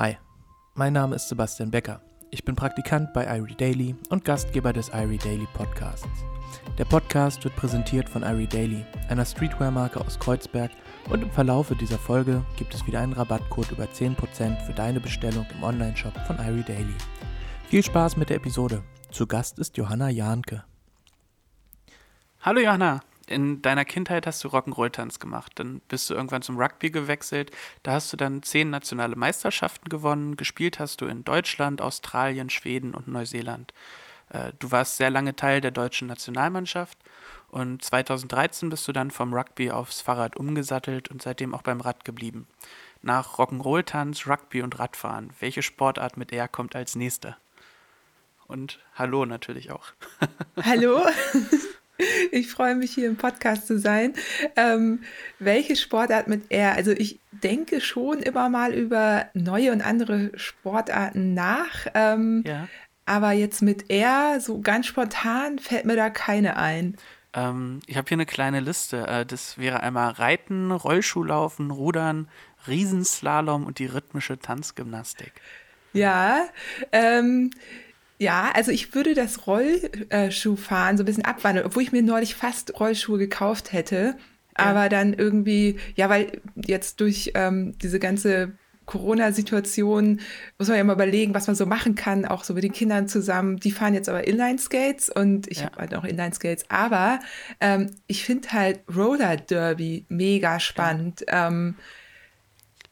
Hi, mein Name ist Sebastian Becker. Ich bin Praktikant bei Irie Daily und Gastgeber des Irie Daily Podcasts. Der Podcast wird präsentiert von Irie Daily, einer Streetwear-Marke aus Kreuzberg, und im Verlaufe dieser Folge gibt es wieder einen Rabattcode über 10% für deine Bestellung im Onlineshop von Irie Daily. Viel Spaß mit der Episode. Zu Gast ist Johanna Jahnke. Hallo Johanna, in deiner Kindheit hast du Rock'n'Roll-Tanz gemacht. Dann bist du irgendwann zum Rugby gewechselt. Da hast du dann zehn nationale Meisterschaften gewonnen. Gespielt hast du in Deutschland, Australien, Schweden und Neuseeland. Äh, du warst sehr lange Teil der deutschen Nationalmannschaft. Und 2013 bist du dann vom Rugby aufs Fahrrad umgesattelt und seitdem auch beim Rad geblieben. Nach Rock'n'Roll-Tanz, Rugby und Radfahren, welche Sportart mit R kommt als nächste? Und Hallo natürlich auch. Hallo. Ich freue mich, hier im Podcast zu sein. Ähm, welche Sportart mit R? Also ich denke schon immer mal über neue und andere Sportarten nach. Ähm, ja. Aber jetzt mit R, so ganz spontan, fällt mir da keine ein. Ähm, ich habe hier eine kleine Liste. Äh, das wäre einmal Reiten, Rollschuhlaufen, Rudern, Riesenslalom und die rhythmische Tanzgymnastik. Ja, ähm, ja, also ich würde das Rollschuhfahren so ein bisschen abwandeln, obwohl ich mir neulich fast Rollschuhe gekauft hätte. Ja. Aber dann irgendwie, ja, weil jetzt durch ähm, diese ganze Corona-Situation muss man ja mal überlegen, was man so machen kann, auch so mit den Kindern zusammen. Die fahren jetzt aber Inline-Skates und ich ja. habe halt auch Inline-Skates. Aber ähm, ich finde halt Roller Derby mega spannend. Ja. Ähm,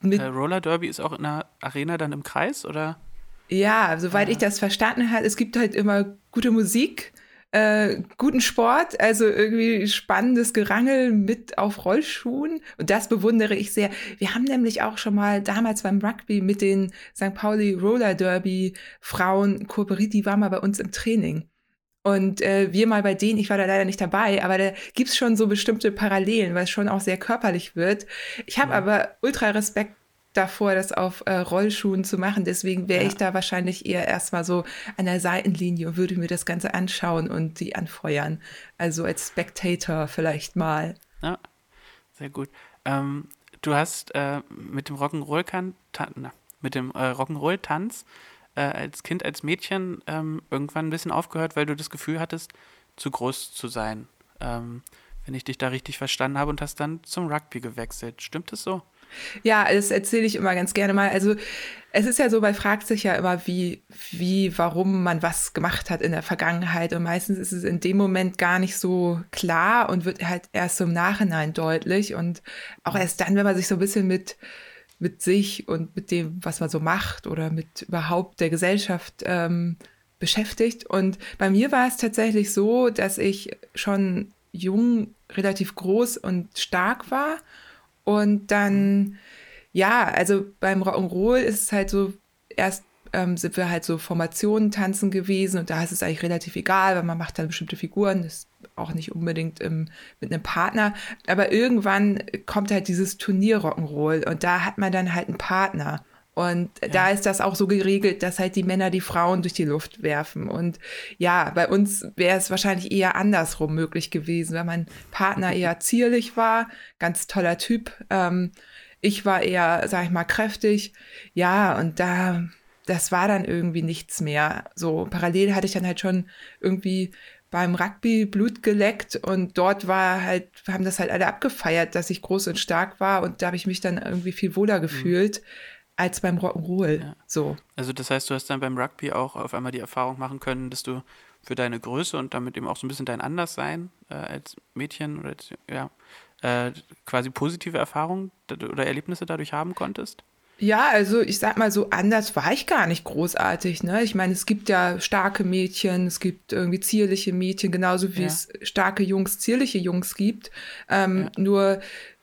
äh, Roller Derby ist auch in der Arena dann im Kreis, oder? Ja, soweit ah. ich das verstanden habe, es gibt halt immer gute Musik, äh, guten Sport, also irgendwie spannendes Gerangel mit auf Rollschuhen. Und das bewundere ich sehr. Wir haben nämlich auch schon mal damals beim Rugby mit den St. Pauli Roller Derby Frauen kooperiert, die waren mal bei uns im Training. Und äh, wir mal bei denen, ich war da leider nicht dabei, aber da gibt's schon so bestimmte Parallelen, weil es schon auch sehr körperlich wird. Ich habe ja. aber ultra Respekt davor, das auf äh, Rollschuhen zu machen. Deswegen wäre ja. ich da wahrscheinlich eher erstmal so an der Seitenlinie und würde mir das Ganze anschauen und die anfeuern. Also als Spectator vielleicht mal. Ja, sehr gut. Ähm, du hast äh, mit dem Rock'n'Roll mit dem äh, Rock'n'Roll-Tanz äh, als Kind, als Mädchen ähm, irgendwann ein bisschen aufgehört, weil du das Gefühl hattest, zu groß zu sein. Ähm, wenn ich dich da richtig verstanden habe und hast dann zum Rugby gewechselt. Stimmt das so? Ja, das erzähle ich immer ganz gerne mal. Also es ist ja so, man fragt sich ja immer, wie, wie, warum man was gemacht hat in der Vergangenheit. Und meistens ist es in dem Moment gar nicht so klar und wird halt erst so im Nachhinein deutlich. Und auch erst dann, wenn man sich so ein bisschen mit, mit sich und mit dem, was man so macht oder mit überhaupt der Gesellschaft ähm, beschäftigt. Und bei mir war es tatsächlich so, dass ich schon jung relativ groß und stark war und dann, ja, also beim Rock'n'Roll ist es halt so, erst ähm, sind wir halt so Formationen tanzen gewesen und da ist es eigentlich relativ egal, weil man macht dann bestimmte Figuren, das ist auch nicht unbedingt im, mit einem Partner. Aber irgendwann kommt halt dieses Turnier Rock'n'Roll und da hat man dann halt einen Partner. Und ja. da ist das auch so geregelt, dass halt die Männer die Frauen durch die Luft werfen. Und ja, bei uns wäre es wahrscheinlich eher andersrum möglich gewesen, weil mein Partner eher zierlich war, ganz toller Typ. Ähm, ich war eher, sag ich mal, kräftig. Ja, und da, das war dann irgendwie nichts mehr. So parallel hatte ich dann halt schon irgendwie beim Rugby Blut geleckt und dort war halt, haben das halt alle abgefeiert, dass ich groß und stark war und da habe ich mich dann irgendwie viel wohler mhm. gefühlt. Mhm als beim Rock'n'Roll. Ja. So. Also das heißt, du hast dann beim Rugby auch auf einmal die Erfahrung machen können, dass du für deine Größe und damit eben auch so ein bisschen dein Anderssein äh, als Mädchen oder als, ja, äh, quasi positive Erfahrungen oder Erlebnisse dadurch haben konntest? Ja, also ich sag mal so, anders war ich gar nicht großartig. Ne? Ich meine, es gibt ja starke Mädchen, es gibt irgendwie zierliche Mädchen, genauso wie ja. es starke Jungs, zierliche Jungs gibt. Ähm, ja. Nur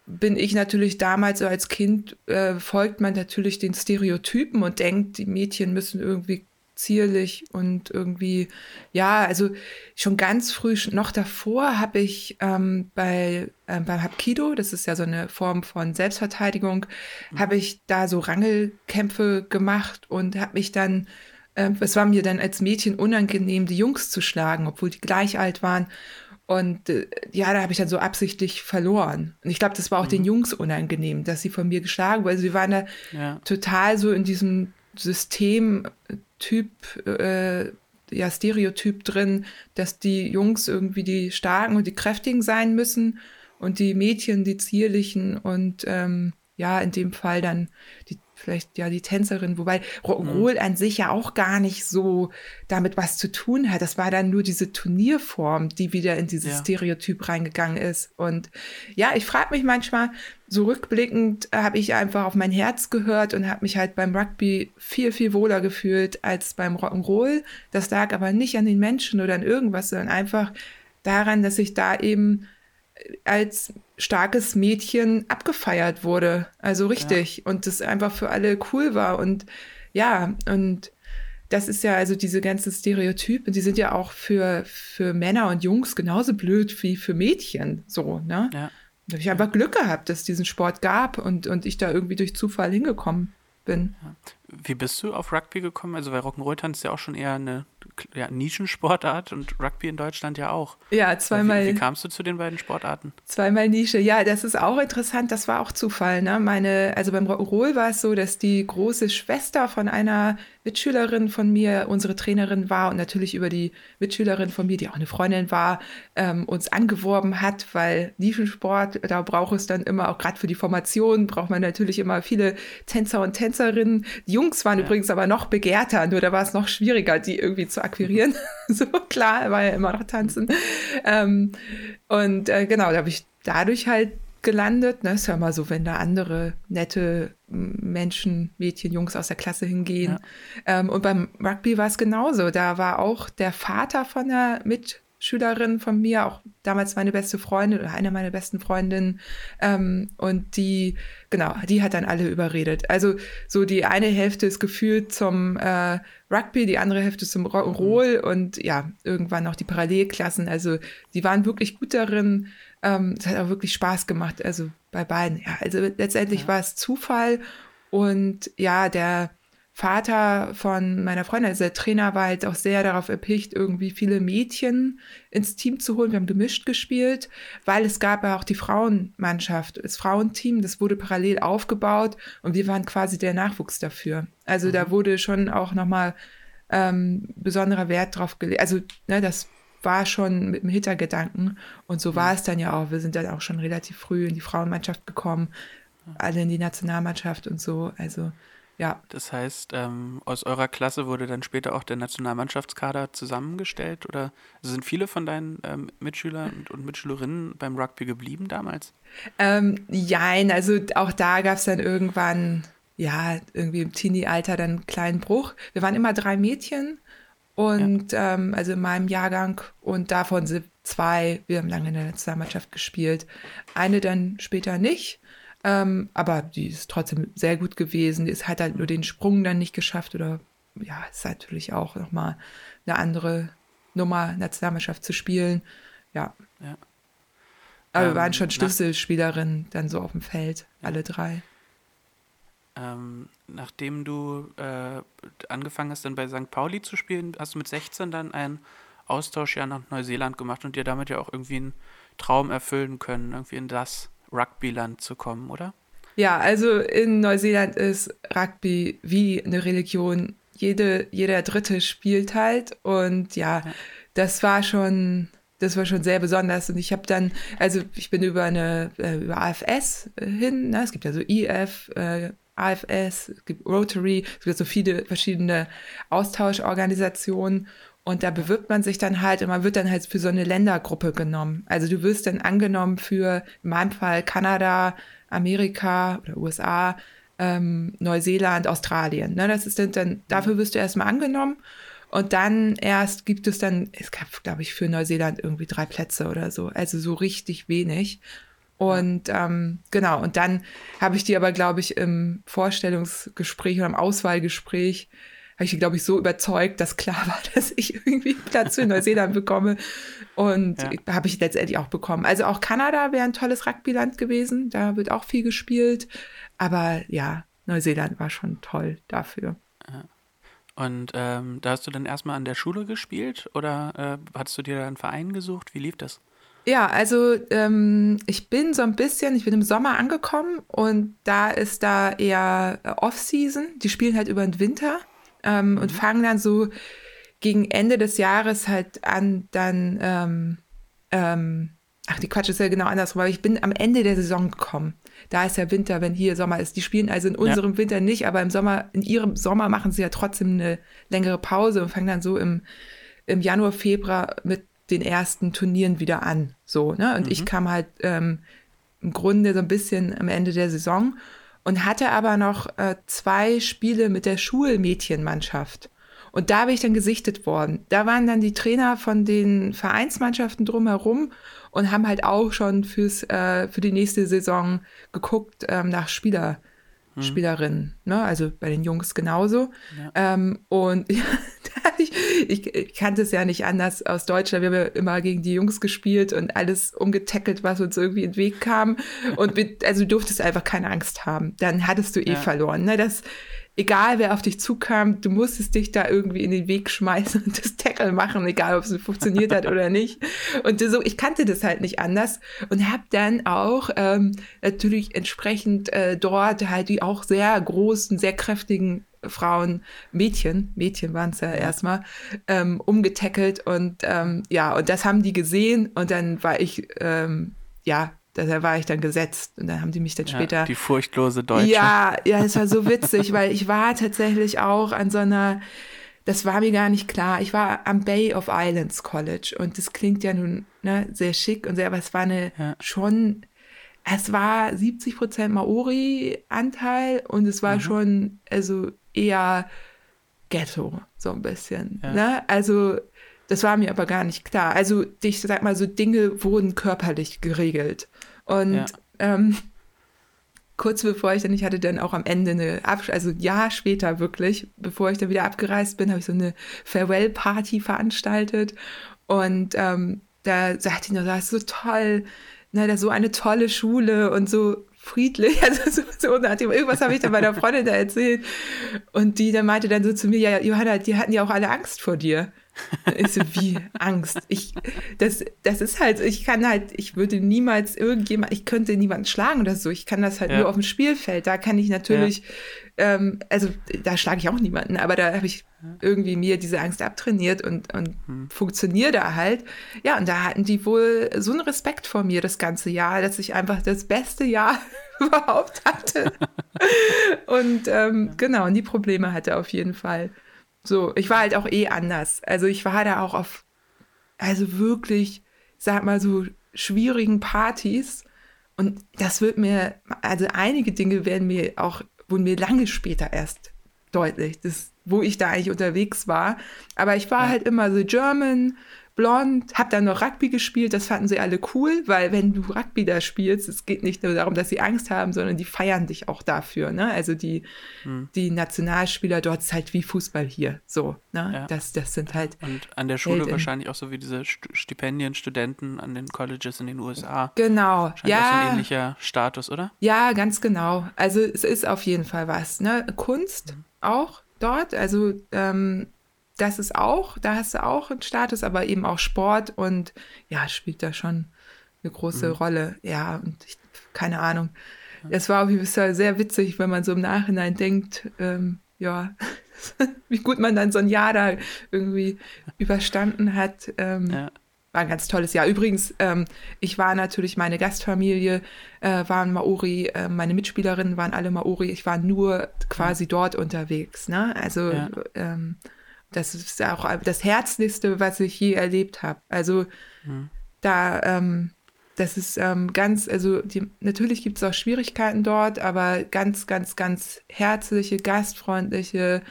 bin ich natürlich damals so als Kind, äh, folgt man natürlich den Stereotypen und denkt, die Mädchen müssen irgendwie zierlich und irgendwie, ja, also schon ganz früh, noch davor habe ich ähm, bei, äh, beim Hapkido, das ist ja so eine Form von Selbstverteidigung, mhm. habe ich da so Rangelkämpfe gemacht und habe mich dann, äh, es war mir dann als Mädchen unangenehm, die Jungs zu schlagen, obwohl die gleich alt waren. Und äh, ja, da habe ich dann so absichtlich verloren. Und ich glaube, das war auch mhm. den Jungs unangenehm, dass sie von mir geschlagen wurden. Also sie waren da ja. total so in diesem Systemtyp, äh, ja, Stereotyp drin, dass die Jungs irgendwie die Starken und die Kräftigen sein müssen und die Mädchen die Zierlichen und ähm, ja, in dem Fall dann die vielleicht ja die Tänzerin, wobei Rock'n'Roll mhm. an sich ja auch gar nicht so damit was zu tun hat. Das war dann nur diese Turnierform, die wieder in dieses ja. Stereotyp reingegangen ist. Und ja, ich frage mich manchmal, so rückblickend habe ich einfach auf mein Herz gehört und habe mich halt beim Rugby viel, viel wohler gefühlt als beim Rock'n'Roll. Das lag aber nicht an den Menschen oder an irgendwas, sondern einfach daran, dass ich da eben als starkes Mädchen abgefeiert wurde. Also richtig. Ja. Und das einfach für alle cool war. Und ja, und das ist ja also diese ganzen Stereotypen, die sind ja auch für, für Männer und Jungs genauso blöd wie für Mädchen. So, ne? Ja. Da habe ich einfach Glück gehabt, dass es diesen Sport gab und, und ich da irgendwie durch Zufall hingekommen bin. Wie bist du auf Rugby gekommen? Also, weil Rock'n'Roll-Tanz ist ja auch schon eher eine ja, Nischensportart und Rugby in Deutschland ja auch. Ja, zweimal. Wie, wie, kamst du zu den beiden Sportarten? Zweimal Nische. Ja, das ist auch interessant. Das war auch Zufall. Ne? Meine, also beim Rock'n'Roll war es so, dass die große Schwester von einer Mitschülerin von mir unsere Trainerin war und natürlich über die Mitschülerin von mir, die auch eine Freundin war, ähm, uns angeworben hat, weil Nischensport, da braucht es dann immer, auch gerade für die Formation, braucht man natürlich immer viele Tänzer und Tänzerinnen. Die Jungs waren ja. übrigens aber noch begehrter, nur da war es noch schwieriger, die irgendwie zu akquirieren. so klar, war ja immer noch tanzen. Ähm, und äh, genau, da habe ich dadurch halt gelandet. Ne? Ist ja mal so, wenn da andere nette Menschen, Mädchen, Jungs aus der Klasse hingehen. Ja. Ähm, und beim Rugby war es genauso. Da war auch der Vater von der Mitschülerin von mir, auch damals meine beste Freundin oder eine meiner besten Freundinnen. Ähm, und die, genau, die hat dann alle überredet. Also so die eine Hälfte ist gefühlt zum äh, Rugby, die andere Hälfte zum Rock'n'Roll mhm. und ja, irgendwann noch die Parallelklassen. Also die waren wirklich gut darin, ähm, es hat auch wirklich Spaß gemacht, also bei beiden. Ja, also letztendlich ja. war es Zufall und ja, der Vater von meiner Freundin, also der Trainer, war halt auch sehr darauf erpicht, irgendwie viele Mädchen ins Team zu holen. Wir haben gemischt gespielt, weil es gab ja auch die Frauenmannschaft, das Frauenteam, das wurde parallel aufgebaut und wir waren quasi der Nachwuchs dafür. Also mhm. da wurde schon auch nochmal ähm, besonderer Wert drauf gelegt. Also ne, das war schon mit dem Hintergedanken. Und so war es dann ja auch. Wir sind dann auch schon relativ früh in die Frauenmannschaft gekommen, alle in die Nationalmannschaft und so. Also ja. Das heißt, ähm, aus eurer Klasse wurde dann später auch der Nationalmannschaftskader zusammengestellt? Oder sind viele von deinen ähm, Mitschülern und, und, Mitschülerinnen beim Rugby geblieben damals? Ähm, jein, also auch da gab es dann irgendwann, ja, irgendwie im Teenie-Alter dann einen kleinen Bruch. Wir waren immer drei Mädchen und ja. ähm, also in meinem Jahrgang und davon sind zwei, wir haben lange in der Nationalmannschaft gespielt. Eine dann später nicht. Ähm, aber die ist trotzdem sehr gut gewesen. Die ist, hat halt nur den Sprung dann nicht geschafft oder ja, ist natürlich auch nochmal eine andere Nummer, Nationalmannschaft zu spielen. Ja. ja. Aber ähm, wir waren schon Schlüsselspielerinnen dann so auf dem Feld, ja. alle drei. Ähm, nachdem du äh, angefangen hast, dann bei St. Pauli zu spielen, hast du mit 16 dann einen Austausch ja nach Neuseeland gemacht und dir damit ja auch irgendwie einen Traum erfüllen können, irgendwie in das Rugbyland zu kommen, oder? Ja, also in Neuseeland ist Rugby wie eine Religion. Jede, jeder Dritte spielt halt und ja, ja. das war schon das war schon sehr besonders. Und ich habe dann, also ich bin über eine, äh, über AFS äh, hin, ne? es gibt ja so IF, äh, AFS, es gibt Rotary, es gibt so viele verschiedene Austauschorganisationen und da bewirbt man sich dann halt und man wird dann halt für so eine Ländergruppe genommen. Also du wirst dann angenommen für, in meinem Fall, Kanada, Amerika oder USA, ähm, Neuseeland, Australien. Ne, das ist dann, dann, dafür wirst du erstmal angenommen. Und dann erst gibt es dann, es gab, glaube ich, für Neuseeland irgendwie drei Plätze oder so. Also so richtig wenig. Und ähm, genau, und dann habe ich die aber, glaube ich, im Vorstellungsgespräch oder im Auswahlgespräch, habe ich die, glaube ich, so überzeugt, dass klar war, dass ich irgendwie Platz für Neuseeland bekomme. Und ja. habe ich letztendlich auch bekommen. Also auch Kanada wäre ein tolles Rugbyland gewesen. Da wird auch viel gespielt. Aber ja, Neuseeland war schon toll dafür. Und ähm, da hast du dann erstmal an der Schule gespielt oder äh, hattest du dir da einen Verein gesucht? Wie lief das? Ja, also ähm, ich bin so ein bisschen, ich bin im Sommer angekommen und da ist da eher Off-Season. Die spielen halt über den Winter ähm, mhm. und fangen dann so gegen Ende des Jahres halt an, dann, ähm, ähm, ach, die Quatsch ist ja genau andersrum, aber ich bin am Ende der Saison gekommen. Da ist ja Winter, wenn hier Sommer ist. Die spielen also in unserem ja. Winter nicht, aber im Sommer, in ihrem Sommer machen sie ja trotzdem eine längere Pause und fangen dann so im, im Januar, Februar mit den ersten Turnieren wieder an. So, ne? Und mhm. ich kam halt ähm, im Grunde so ein bisschen am Ende der Saison und hatte aber noch äh, zwei Spiele mit der Schulmädchenmannschaft. Und da bin ich dann gesichtet worden. Da waren dann die Trainer von den Vereinsmannschaften drumherum und haben halt auch schon fürs, äh, für die nächste Saison geguckt ähm, nach Spieler, hm. Spielerinnen. Ne? Also bei den Jungs genauso. Ja. Ähm, und ja, ich, ich, ich, kannte es ja nicht anders aus Deutschland. Wir haben ja immer gegen die Jungs gespielt und alles umgetackelt, was uns irgendwie in den Weg kam. Und mit, also du durftest einfach keine Angst haben. Dann hattest du eh ja. verloren. Ne? Das, egal wer auf dich zukam, du musstest dich da irgendwie in den Weg schmeißen und das Tackle machen, egal ob es funktioniert hat oder nicht. Und so, ich kannte das halt nicht anders und habe dann auch ähm, natürlich entsprechend äh, dort halt die auch sehr großen, sehr kräftigen Frauen, Mädchen, Mädchen waren es ja, erstmal, ähm, umgetackelt und ähm, ja, und das haben die gesehen und dann war ich, ähm, ja, da war ich dann gesetzt und dann haben die mich dann ja, später. Die furchtlose Deutsche. Ja, ja, es war so witzig, weil ich war tatsächlich auch an so einer, das war mir gar nicht klar. Ich war am Bay of Islands College und das klingt ja nun ne, sehr schick und sehr, aber es war eine ja. schon, es war 70 Prozent Maori-Anteil und es war mhm. schon, also eher Ghetto, so ein bisschen. Ja. Ne? Also das war mir aber gar nicht klar. Also ich sag mal, so Dinge wurden körperlich geregelt. Und ja. ähm, kurz bevor ich dann, ich hatte dann auch am Ende eine, Absch also ein Jahr später wirklich, bevor ich dann wieder abgereist bin, habe ich so eine Farewell-Party veranstaltet. Und ähm, da sagte ich nur, das ist so toll, ne, da so eine tolle Schule und so friedlich, also so, so irgendwas habe ich dann meiner Freundin da erzählt. Und die dann meinte dann so zu mir, ja, Johanna, die hatten ja auch alle Angst vor dir. So, wie Angst. Ich, das, das ist halt, ich kann halt, ich würde niemals irgendjemand, ich könnte niemanden schlagen oder so. Ich kann das halt ja. nur auf dem Spielfeld. Da kann ich natürlich, ja. ähm, also da schlage ich auch niemanden, aber da habe ich irgendwie mir diese Angst abtrainiert und, und hm. funktioniere da halt. Ja, und da hatten die wohl so einen Respekt vor mir das ganze Jahr, dass ich einfach das beste Jahr überhaupt hatte. und ähm, genau, und die Probleme hatte auf jeden Fall. So, ich war halt auch eh anders. Also ich war da auch auf, also wirklich, sag mal so, schwierigen Partys. Und das wird mir, also einige Dinge werden mir auch, wurden mir lange später erst deutlich, das, wo ich da eigentlich unterwegs war. Aber ich war ja. halt immer so German, blond, hab dann noch Rugby gespielt, das fanden sie alle cool, weil wenn du Rugby da spielst, es geht nicht nur darum, dass sie Angst haben, sondern die feiern dich auch dafür, ne? Also die, hm. die Nationalspieler dort ist halt wie Fußball hier, so, ne? Ja. Das, das sind halt. Und an der Schule Helden. wahrscheinlich auch so wie diese Stipendien, Studenten an den Colleges in den USA. Genau, Scheint ja. Auch so ein ähnlicher Status, oder? Ja, ganz genau. Also es ist auf jeden Fall was, ne? Kunst mhm. auch dort, also ähm, das ist auch, da hast du auch einen Status, aber eben auch Sport und ja, spielt da schon eine große mhm. Rolle. Ja, und ich, keine Ahnung. Es war auf jeden Fall sehr witzig, wenn man so im Nachhinein denkt, ähm, ja, wie gut man dann so ein Jahr da irgendwie überstanden hat. Ähm, ja. War ein ganz tolles Jahr. Übrigens, ähm, ich war natürlich, meine Gastfamilie äh, waren Maori, äh, meine Mitspielerinnen waren alle Maori. Ich war nur quasi dort unterwegs. Ne? Also ja. ähm, das ist auch das Herzlichste, was ich je erlebt habe. Also mhm. da, ähm, das ist ähm, ganz, also die, natürlich gibt es auch Schwierigkeiten dort, aber ganz, ganz, ganz herzliche, gastfreundliche,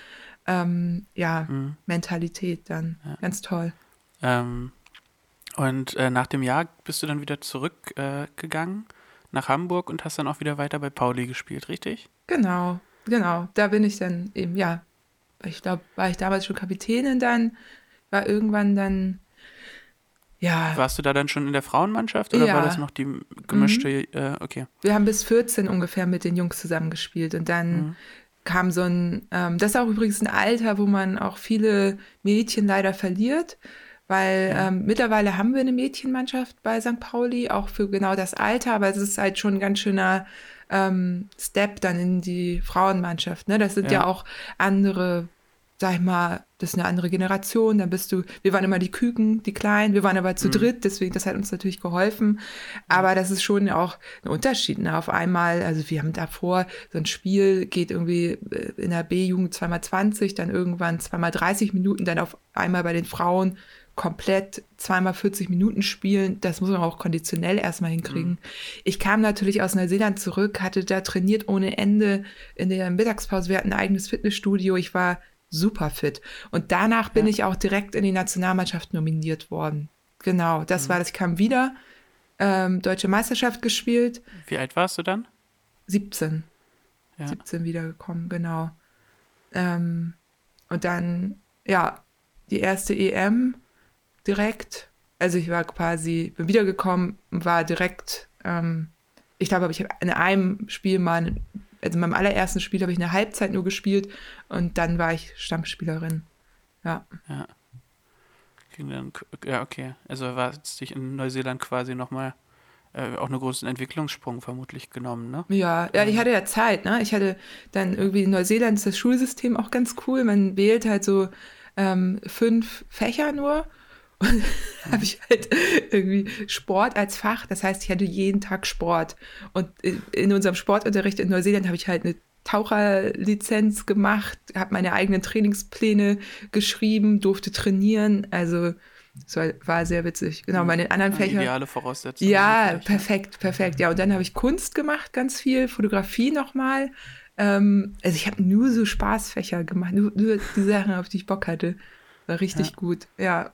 ähm, ja, mhm. Mentalität dann. Ja. Ganz toll. Ähm, und äh, nach dem Jahr bist du dann wieder zurückgegangen äh, nach Hamburg und hast dann auch wieder weiter bei Pauli gespielt, richtig? Genau, genau. Da bin ich dann eben, ja, ich glaube, war ich damals schon Kapitänin dann, war irgendwann dann, ja. Warst du da dann schon in der Frauenmannschaft oder ja. war das noch die gemischte, mhm. äh, okay. Wir haben bis 14 ungefähr mit den Jungs zusammengespielt und dann mhm. kam so ein, ähm, das ist auch übrigens ein Alter, wo man auch viele Mädchen leider verliert, weil ja. ähm, mittlerweile haben wir eine Mädchenmannschaft bei St. Pauli, auch für genau das Alter, aber es ist halt schon ein ganz schöner ähm, Step dann in die Frauenmannschaft. Ne? Das sind ja, ja auch andere sag ich mal, das ist eine andere Generation, dann bist du, wir waren immer die Küken, die Kleinen, wir waren aber zu mhm. dritt, deswegen, das hat uns natürlich geholfen, aber das ist schon auch ein Unterschied, ne? auf einmal, also wir haben davor, so ein Spiel geht irgendwie äh, in der B-Jugend zweimal 20, dann irgendwann zweimal 30 Minuten, dann auf einmal bei den Frauen komplett zweimal 40 Minuten spielen, das muss man auch konditionell erstmal hinkriegen. Mhm. Ich kam natürlich aus Neuseeland zurück, hatte da trainiert ohne Ende in der Mittagspause. Wir hatten ein eigenes Fitnessstudio. Ich war super fit. Und danach bin ja. ich auch direkt in die Nationalmannschaft nominiert worden. Genau, das mhm. war das. Ich kam wieder, ähm, Deutsche Meisterschaft gespielt. Wie alt warst du dann? 17. Ja. 17 wiedergekommen, genau. Ähm, und dann, ja, die erste EM direkt. Also ich war quasi, bin wiedergekommen, war direkt, ähm, ich glaube, ich habe in einem Spiel mal also in meinem allerersten Spiel habe ich eine Halbzeit nur gespielt und dann war ich Stammspielerin. Ja. Ja. Ja, okay. Also war es dich in Neuseeland quasi nochmal äh, auch einen großen Entwicklungssprung vermutlich genommen, ne? Ja, ja, ich hatte ja Zeit, ne? Ich hatte dann irgendwie in Neuseeland ist das Schulsystem auch ganz cool. Man wählt halt so ähm, fünf Fächer nur und habe ich halt irgendwie Sport als Fach. Das heißt, ich hatte jeden Tag Sport. Und in unserem Sportunterricht in Neuseeland habe ich halt eine Taucherlizenz gemacht, habe meine eigenen Trainingspläne geschrieben, durfte trainieren. Also es war, war, sehr witzig. Genau, bei den anderen ja, Fächern. Ideale Voraussetzungen. Ja, perfekt, perfekt. Ja, und dann habe ich Kunst gemacht, ganz viel, Fotografie nochmal. Ähm, also ich habe nur so Spaßfächer gemacht, nur, nur die Sachen, auf die ich Bock hatte. War richtig ja. gut, ja.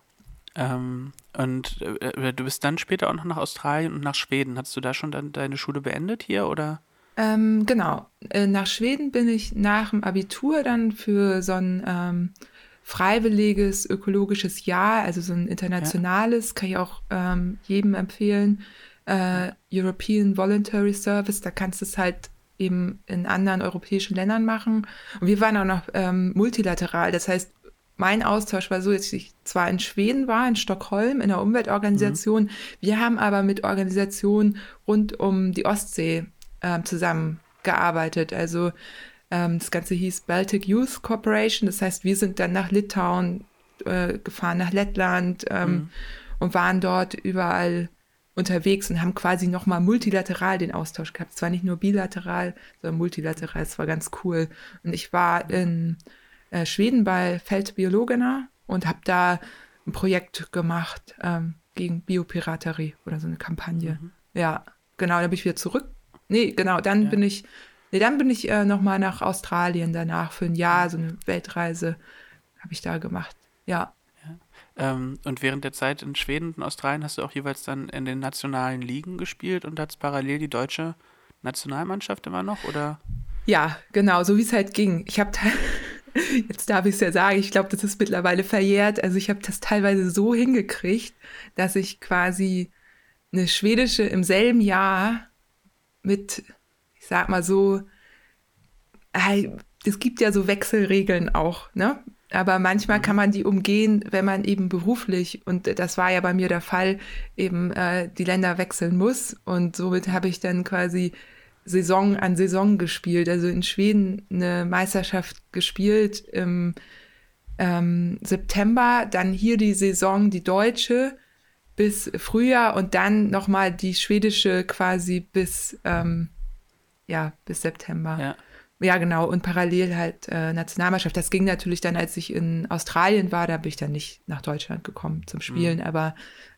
Ähm, und äh, äh, du bist dann später auch noch nach Australien und nach Schweden. Hast du da schon dann deine Schule beendet hier oder? Ähm, genau. Äh, nach Schweden bin ich nach dem Abitur dann für so ein ähm, freiwilliges ökologisches Jahr, also so ein internationales, ja. kann ich auch ähm, jedem empfehlen. Äh, European Voluntary Service, da kannst du es halt eben in anderen europäischen Ländern machen. Und wir waren auch noch ähm, multilateral, das heißt, mein Austausch war so, dass ich zwar in Schweden war, in Stockholm, in einer Umweltorganisation. Mhm. Wir haben aber mit Organisationen rund um die Ostsee äh, zusammengearbeitet. Also ähm, das Ganze hieß Baltic Youth Corporation. Das heißt, wir sind dann nach Litauen äh, gefahren, nach Lettland ähm, mhm. und waren dort überall unterwegs und haben quasi nochmal multilateral den Austausch gehabt. Zwar nicht nur bilateral, sondern multilateral. Es war ganz cool. Und ich war in äh, Schweden bei Feldbiologena und habe da ein Projekt gemacht ähm, gegen Biopiraterie oder so eine Kampagne. Mhm. Ja, genau, dann bin ich wieder zurück. Nee, genau, dann ja. bin ich, nee, dann bin ich äh, nochmal nach Australien danach für ein Jahr, so eine Weltreise habe ich da gemacht. Ja. ja. Ähm, und während der Zeit in Schweden und Australien hast du auch jeweils dann in den nationalen Ligen gespielt und hast parallel die deutsche Nationalmannschaft immer noch, oder? Ja, genau, so wie es halt ging. Ich habe Jetzt darf ich es ja sagen, ich glaube, das ist mittlerweile verjährt. Also ich habe das teilweise so hingekriegt, dass ich quasi eine schwedische im selben Jahr mit, ich sag mal so, es gibt ja so Wechselregeln auch, ne? Aber manchmal kann man die umgehen, wenn man eben beruflich, und das war ja bei mir der Fall, eben äh, die Länder wechseln muss. Und somit habe ich dann quasi Saison an Saison gespielt. Also in Schweden eine Meisterschaft gespielt im ähm, September, dann hier die Saison, die deutsche bis Frühjahr und dann nochmal die schwedische quasi bis, ähm, ja, bis September. Ja. Ja, genau. Und parallel halt äh, Nationalmannschaft. Das ging natürlich dann, als ich in Australien war, da bin ich dann nicht nach Deutschland gekommen zum Spielen. Mhm. Aber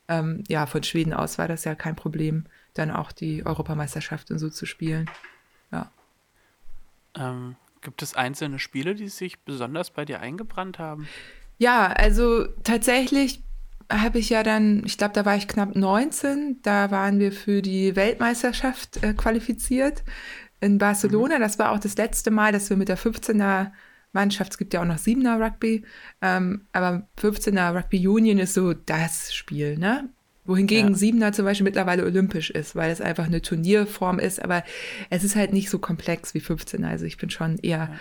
ähm, ja, von Schweden aus war das ja kein Problem dann auch die Europameisterschaft und so zu spielen. Ja. Ähm, gibt es einzelne Spiele, die sich besonders bei dir eingebrannt haben? Ja, also tatsächlich habe ich ja dann, ich glaube, da war ich knapp 19, da waren wir für die Weltmeisterschaft äh, qualifiziert in Barcelona. Mhm. Das war auch das letzte Mal, dass wir mit der 15er Mannschaft, es gibt ja auch noch 7er Rugby, ähm, aber 15er Rugby Union ist so das Spiel, ne? Wohingegen ja. Siebener zum Beispiel mittlerweile olympisch ist, weil es einfach eine Turnierform ist, aber es ist halt nicht so komplex wie 15er. Also ich bin schon eher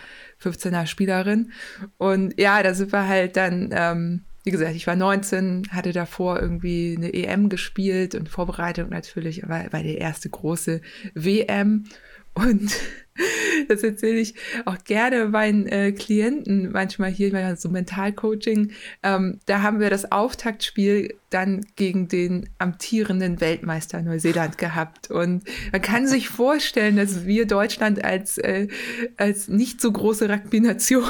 15er Spielerin. Und ja, da sind wir halt dann ähm, wie gesagt, ich war 19, hatte davor irgendwie eine EM gespielt und Vorbereitung natürlich, war, war die erste große WM. Und das erzähle ich auch gerne meinen äh, Klienten manchmal hier, weil so Mentalcoaching. Ähm, da haben wir das Auftaktspiel dann gegen den amtierenden Weltmeister Neuseeland gehabt. Und man kann sich vorstellen, dass wir Deutschland als, äh, als nicht so große Rugby-Nation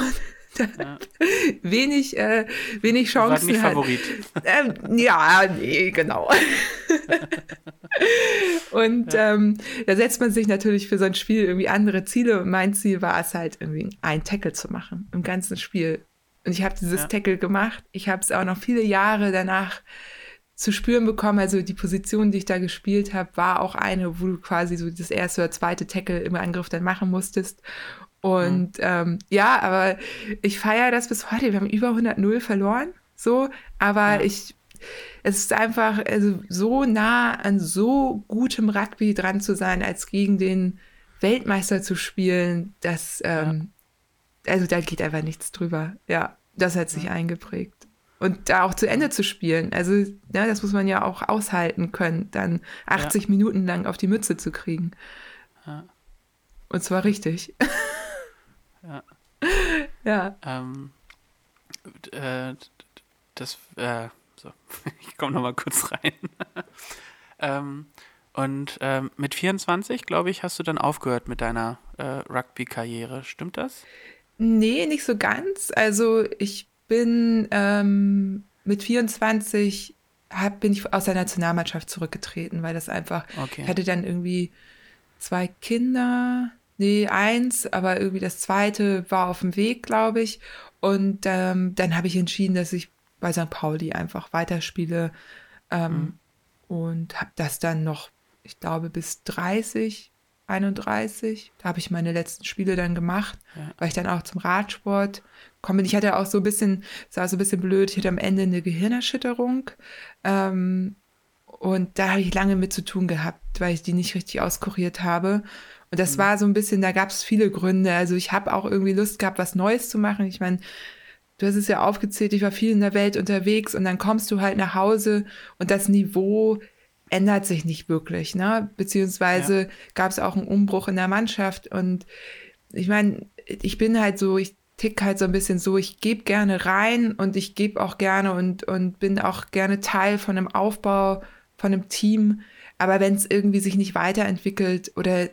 ja. wenig, äh, wenig Chancen nicht hat. Favorit. Ähm, ja, nee, genau. und ja. ähm, da setzt man sich natürlich für so ein Spiel irgendwie andere Ziele. Und mein Ziel war es halt irgendwie ein Tackle zu machen im ganzen Spiel. Und ich habe dieses ja. Tackle gemacht. Ich habe es auch noch viele Jahre danach zu spüren bekommen. Also die Position, die ich da gespielt habe, war auch eine, wo du quasi so das erste oder zweite Tackle im Angriff dann machen musstest. Und mhm. ähm, ja, aber ich feiere das bis heute. Wir haben über 100 0 verloren, so, aber ja. ich, es ist einfach also so nah an so gutem Rugby dran zu sein, als gegen den Weltmeister zu spielen, dass, ähm, ja. also da geht einfach nichts drüber. Ja, das hat sich ja. eingeprägt. Und da auch zu Ende zu spielen, also ja, ne, das muss man ja auch aushalten können, dann 80 Minuten lang auf die Mütze zu kriegen. Und zwar richtig. Ja. ja. Ähm, äh, das, äh, so, ich komme nochmal kurz rein. ähm, und ähm, mit 24, glaube ich, hast du dann aufgehört mit deiner äh, Rugby-Karriere. Stimmt das? Nee, nicht so ganz. Also ich bin ähm, mit 24 hab, bin ich aus der Nationalmannschaft zurückgetreten, weil das einfach, okay. ich hatte dann irgendwie zwei Kinder Nee, eins, aber irgendwie das zweite war auf dem Weg, glaube ich. Und ähm, dann habe ich entschieden, dass ich bei St. Pauli einfach weiterspiele. Ähm, mhm. Und habe das dann noch, ich glaube, bis 30, 31. Da habe ich meine letzten Spiele dann gemacht, ja. weil ich dann auch zum Radsport komme. Ich hatte auch so ein bisschen, es war so ein bisschen blöd, ich hatte am Ende eine Gehirnerschütterung. Ähm, und da habe ich lange mit zu tun gehabt, weil ich die nicht richtig auskuriert habe. Und das mhm. war so ein bisschen, da gab es viele Gründe. Also ich habe auch irgendwie Lust gehabt, was Neues zu machen. Ich meine, du hast es ja aufgezählt, ich war viel in der Welt unterwegs und dann kommst du halt nach Hause und das Niveau ändert sich nicht wirklich, ne? Beziehungsweise ja. gab es auch einen Umbruch in der Mannschaft und ich meine, ich bin halt so, ich tick halt so ein bisschen so, ich gebe gerne rein und ich gebe auch gerne und, und bin auch gerne Teil von einem Aufbau, von einem Team. Aber wenn es irgendwie sich nicht weiterentwickelt oder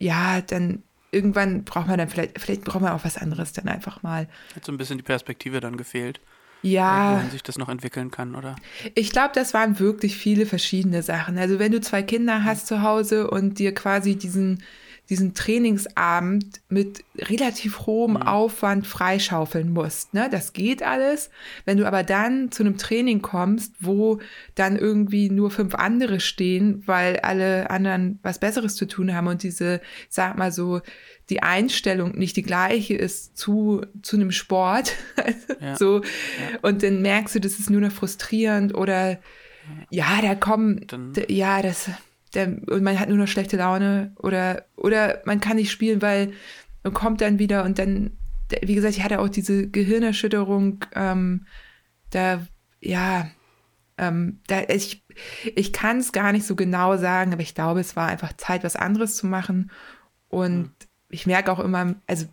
ja, dann irgendwann braucht man dann vielleicht, vielleicht braucht man auch was anderes dann einfach mal. Hat so ein bisschen die Perspektive dann gefehlt. Ja. Wohin sich das noch entwickeln kann, oder? Ich glaube, das waren wirklich viele verschiedene Sachen. Also wenn du zwei Kinder hast zu Hause und dir quasi diesen diesen Trainingsabend mit relativ hohem mhm. Aufwand freischaufeln musst. Ne? Das geht alles. Wenn du aber dann zu einem Training kommst, wo dann irgendwie nur fünf andere stehen, weil alle anderen was Besseres zu tun haben und diese, sag mal so, die Einstellung nicht die gleiche ist zu, zu einem Sport. ja. so. Ja. Und dann merkst du, das ist nur noch frustrierend oder ja, da kommen, ja, das, der, und man hat nur noch schlechte Laune oder, oder man kann nicht spielen, weil man kommt dann wieder und dann, wie gesagt, ich hatte auch diese Gehirnerschütterung, ähm, da, ja, ähm, da, ich, ich kann es gar nicht so genau sagen, aber ich glaube, es war einfach Zeit, was anderes zu machen. Und mhm. ich merke auch immer, also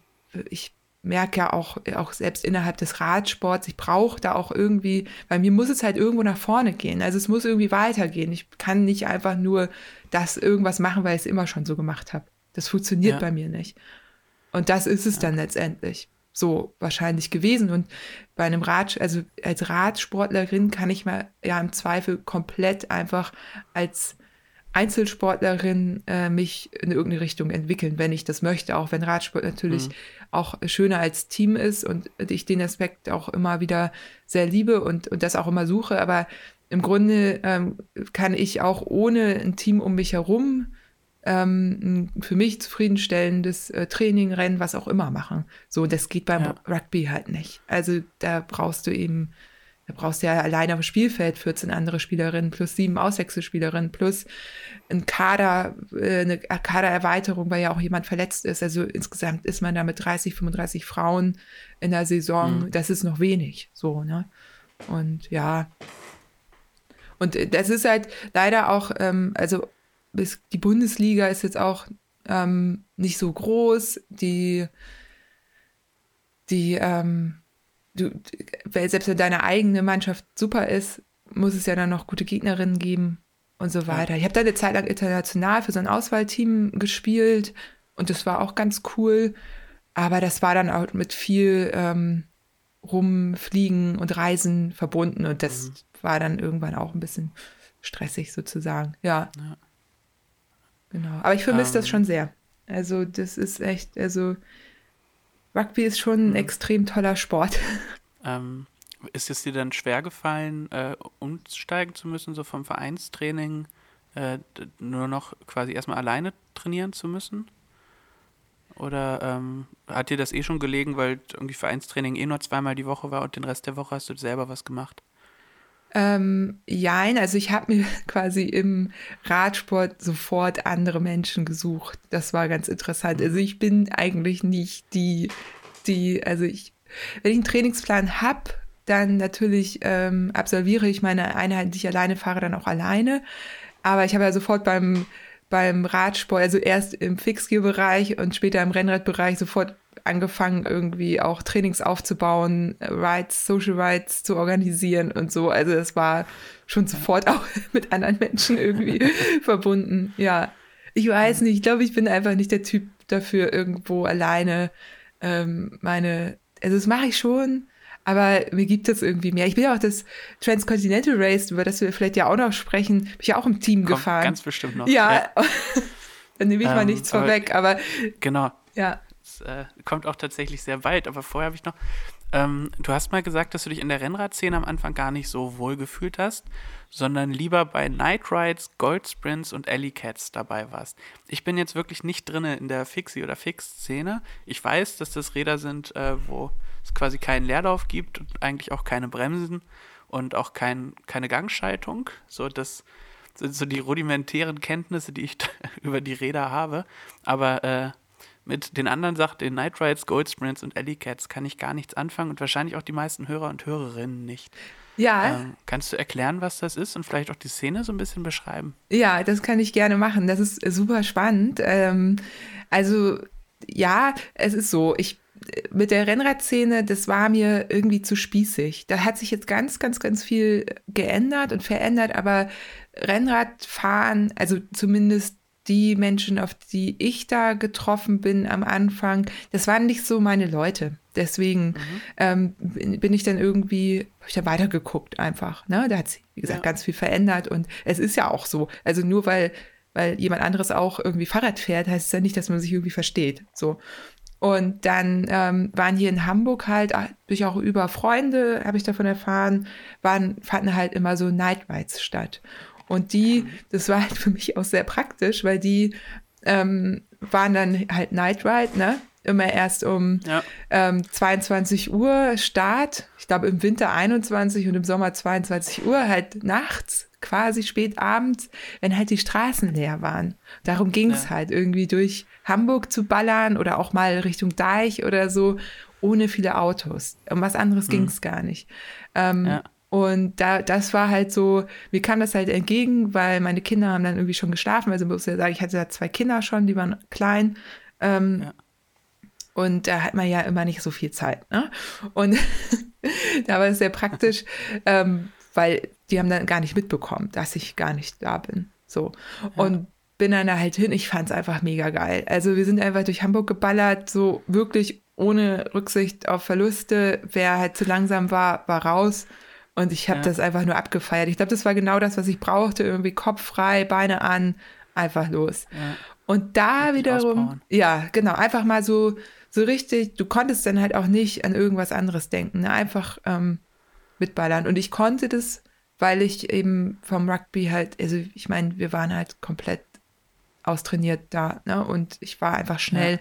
ich merke ja auch, auch selbst innerhalb des Radsports, ich brauche da auch irgendwie, weil mir muss es halt irgendwo nach vorne gehen. Also es muss irgendwie weitergehen. Ich kann nicht einfach nur das irgendwas machen, weil ich es immer schon so gemacht habe. Das funktioniert ja. bei mir nicht. Und das ist es ja. dann letztendlich so wahrscheinlich gewesen. Und bei einem Rad, also als Radsportlerin kann ich mal ja im Zweifel komplett einfach als Einzelsportlerin äh, mich in irgendeine Richtung entwickeln, wenn ich das möchte, auch wenn Radsport natürlich mhm. Auch schöner als Team ist und ich den Aspekt auch immer wieder sehr liebe und, und das auch immer suche. Aber im Grunde ähm, kann ich auch ohne ein Team um mich herum ähm, ein für mich zufriedenstellendes äh, Training, Rennen, was auch immer machen. So, das geht beim ja. Rugby halt nicht. Also da brauchst du eben da brauchst du ja alleine auf dem Spielfeld 14 andere Spielerinnen plus sieben Auswechselspielerinnen plus ein Kader, äh, eine Kadererweiterung, weil ja auch jemand verletzt ist. Also insgesamt ist man da mit 30, 35 Frauen in der Saison. Mhm. Das ist noch wenig, so, ne? Und ja. Und äh, das ist halt leider auch, ähm, also die Bundesliga ist jetzt auch ähm, nicht so groß. Die, die, ähm, du, selbst wenn deine eigene Mannschaft super ist, muss es ja dann noch gute Gegnerinnen geben und so weiter. Ich habe da eine Zeit lang international für so ein Auswahlteam gespielt und das war auch ganz cool. Aber das war dann auch mit viel ähm, Rumfliegen und Reisen verbunden und das mhm. war dann irgendwann auch ein bisschen stressig sozusagen. Ja. ja. Genau. Aber ich vermisse um. das ähm. schon sehr. Also, das ist echt, also Rugby ist schon ein mhm. extrem toller Sport. Ähm, ist es dir dann schwer gefallen, äh, umsteigen zu müssen, so vom Vereinstraining äh, nur noch quasi erstmal alleine trainieren zu müssen? Oder ähm, hat dir das eh schon gelegen, weil irgendwie Vereinstraining eh nur zweimal die Woche war und den Rest der Woche hast du selber was gemacht? Ähm, jein, also ich habe mir quasi im Radsport sofort andere Menschen gesucht. Das war ganz interessant. Also ich bin eigentlich nicht die, die, also ich, wenn ich einen Trainingsplan habe, dann natürlich ähm, absolviere ich meine Einheiten, die ich alleine fahre, dann auch alleine. Aber ich habe ja sofort beim, beim Radsport, also erst im Fixgear-Bereich und später im Rennradbereich sofort angefangen, irgendwie auch Trainings aufzubauen, Rides, Social Rides zu organisieren und so. Also es war schon sofort auch mit anderen Menschen irgendwie verbunden. Ja, ich weiß nicht. Ich glaube, ich bin einfach nicht der Typ dafür, irgendwo alleine ähm, meine. Also das mache ich schon, aber mir gibt es irgendwie mehr. Ich bin ja auch das Transcontinental Race, über das wir vielleicht ja auch noch sprechen, bin ich ja auch im Team Kommt gefahren. Ganz bestimmt noch. Ja, ja. dann nehme ich ähm, mal nichts aber, vorweg, aber genau. Ja äh, kommt auch tatsächlich sehr bald. Aber vorher habe ich noch. Ähm, du hast mal gesagt, dass du dich in der Rennradszene am Anfang gar nicht so wohl gefühlt hast, sondern lieber bei Night Rides, Gold Sprints und Alley Cats dabei warst. Ich bin jetzt wirklich nicht drin in der Fixie- oder Fix-Szene. Ich weiß, dass das Räder sind, äh, wo es quasi keinen Leerlauf gibt und eigentlich auch keine Bremsen und auch kein, keine Gangschaltung. So, das sind so die rudimentären Kenntnisse, die ich über die Räder habe. Aber äh, mit den anderen Sachen, den Night Rides, Gold Sprints und Alley Cats, kann ich gar nichts anfangen und wahrscheinlich auch die meisten Hörer und Hörerinnen nicht. Ja. Ähm, kannst du erklären, was das ist und vielleicht auch die Szene so ein bisschen beschreiben? Ja, das kann ich gerne machen. Das ist super spannend. Ähm, also, ja, es ist so, ich mit der Rennradszene, das war mir irgendwie zu spießig. Da hat sich jetzt ganz, ganz, ganz viel geändert und verändert, aber Rennradfahren, also zumindest die Menschen, auf die ich da getroffen bin am Anfang, das waren nicht so meine Leute. Deswegen mhm. ähm, bin ich dann irgendwie, habe ich da weitergeguckt einfach. Ne? Da hat sich, wie gesagt, ja. ganz viel verändert und es ist ja auch so. Also nur weil, weil jemand anderes auch irgendwie Fahrrad fährt, heißt es ja nicht, dass man sich irgendwie versteht. So. Und dann ähm, waren hier in Hamburg halt, durch auch über Freunde, habe ich davon erfahren, waren, fanden halt immer so Night Rides statt. Und die, das war halt für mich auch sehr praktisch, weil die ähm, waren dann halt Night Ride, ne? Immer erst um ja. ähm, 22 Uhr Start. Ich glaube im Winter 21 und im Sommer 22 Uhr, halt nachts, quasi spät abends, wenn halt die Straßen leer waren. Darum ging es ja. halt irgendwie durch Hamburg zu ballern oder auch mal Richtung Deich oder so, ohne viele Autos. Um was anderes mhm. ging es gar nicht. Ähm, ja. Und da, das war halt so, mir kam das halt entgegen, weil meine Kinder haben dann irgendwie schon geschlafen. Also muss ja sagen, ich hatte da zwei Kinder schon, die waren klein. Ähm, ja. Und da hat man ja immer nicht so viel Zeit. Ne? Und da war es sehr praktisch, ähm, weil die haben dann gar nicht mitbekommen, dass ich gar nicht da bin. So. Ja. Und bin dann da halt hin. Ich fand es einfach mega geil. Also wir sind einfach durch Hamburg geballert, so wirklich ohne Rücksicht auf Verluste. Wer halt zu langsam war, war raus. Und ich habe ja. das einfach nur abgefeiert. Ich glaube, das war genau das, was ich brauchte. Irgendwie Kopf frei, Beine an, einfach los. Ja. Und da richtig wiederum, ausbauen. ja, genau, einfach mal so, so richtig, du konntest dann halt auch nicht an irgendwas anderes denken, ne? einfach ähm, mitballern. Und ich konnte das, weil ich eben vom Rugby halt, also ich meine, wir waren halt komplett austrainiert da, ne? Und ich war einfach schnell. Ja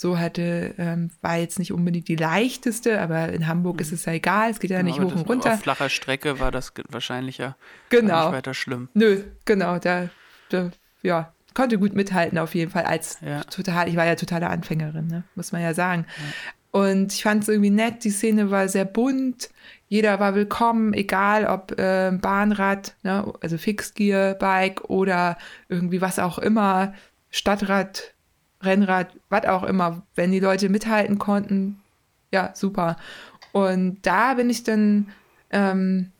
so hatte, ähm, war jetzt nicht unbedingt die leichteste, aber in Hamburg mhm. ist es ja egal, es geht ja genau, nicht hoch und runter. Auf flacher Strecke war das wahrscheinlich ja genau. nicht weiter schlimm. Nö, genau, da, da, ja, konnte gut mithalten auf jeden Fall als ja. total, ich war ja totale Anfängerin, ne, muss man ja sagen. Ja. Und ich fand es irgendwie nett, die Szene war sehr bunt, jeder war willkommen, egal ob äh, Bahnrad, ne, also Fixgear, Bike oder irgendwie was auch immer, Stadtrad, Rennrad, was auch immer, wenn die Leute mithalten konnten, ja, super. Und da bin ich dann, ähm,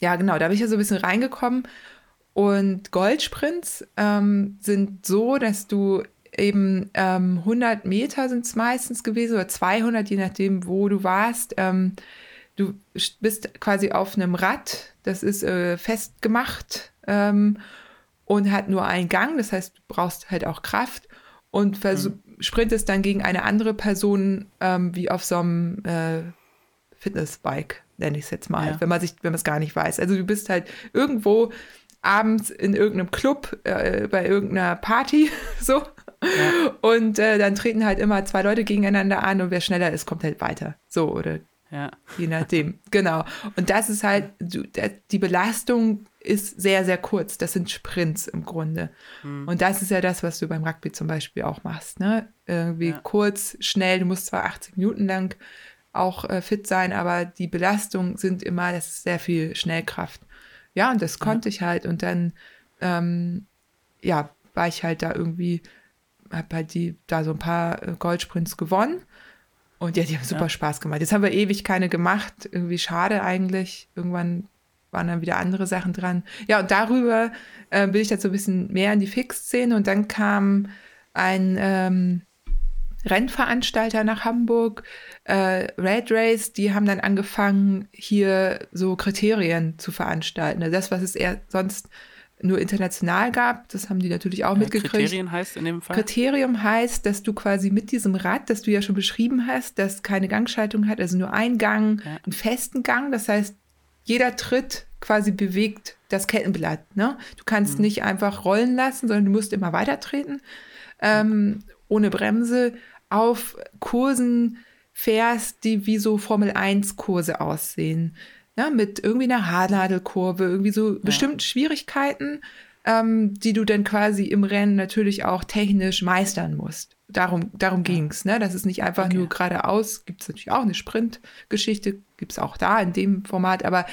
ja genau, da bin ich ja so ein bisschen reingekommen. Und Goldsprints ähm, sind so, dass du eben ähm, 100 Meter sind es meistens gewesen oder 200, je nachdem, wo du warst. Ähm, du bist quasi auf einem Rad, das ist äh, festgemacht ähm, und hat nur einen Gang, das heißt, du brauchst halt auch Kraft und mhm. sprintest dann gegen eine andere Person ähm, wie auf so einem äh, Fitnessbike, nenne ich es jetzt mal, ja. wenn man sich, wenn man es gar nicht weiß. Also du bist halt irgendwo abends in irgendeinem Club, äh, bei irgendeiner Party, so. Ja. Und äh, dann treten halt immer zwei Leute gegeneinander an und wer schneller ist, kommt halt weiter. So, oder ja. je nachdem. genau. Und das ist halt, du, die Belastung ist sehr, sehr kurz. Das sind Sprints im Grunde. Hm. Und das ist ja das, was du beim Rugby zum Beispiel auch machst. Ne? Irgendwie ja. kurz, schnell. Du musst zwar 80 Minuten lang auch äh, fit sein, aber die Belastungen sind immer, das ist sehr viel Schnellkraft. Ja, und das konnte ja. ich halt. Und dann, ähm, ja, war ich halt da irgendwie, hab halt die, da so ein paar äh, Goldsprints gewonnen. Und ja, die haben super ja. Spaß gemacht. Jetzt haben wir ewig keine gemacht. Irgendwie schade eigentlich. Irgendwann waren dann wieder andere Sachen dran. Ja, und darüber äh, bin ich jetzt so ein bisschen mehr in die Fix-Szene. Und dann kam ein ähm, Rennveranstalter nach Hamburg, äh, Red Race, die haben dann angefangen, hier so Kriterien zu veranstalten. Also das, was es eher sonst nur international gab, das haben die natürlich auch ja, mitgekriegt. Kriterien heißt in dem Fall? Kriterium heißt, dass du quasi mit diesem Rad, das du ja schon beschrieben hast, das keine Gangschaltung hat, also nur einen Gang, ja. einen festen Gang. Das heißt, jeder Tritt quasi bewegt das Kettenblatt. Ne? Du kannst mhm. nicht einfach rollen lassen, sondern du musst immer weiter treten. Ähm, ohne Bremse auf Kursen fährst, die wie so Formel 1 Kurse aussehen. Ja, mit irgendwie einer Haarnadelkurve, irgendwie so ja. bestimmte Schwierigkeiten, ähm, die du dann quasi im Rennen natürlich auch technisch meistern musst. Darum, darum ja. ging es. Ne? Das ist nicht einfach okay. nur geradeaus. Gibt es natürlich auch eine Sprintgeschichte, gibt es auch da in dem Format. Aber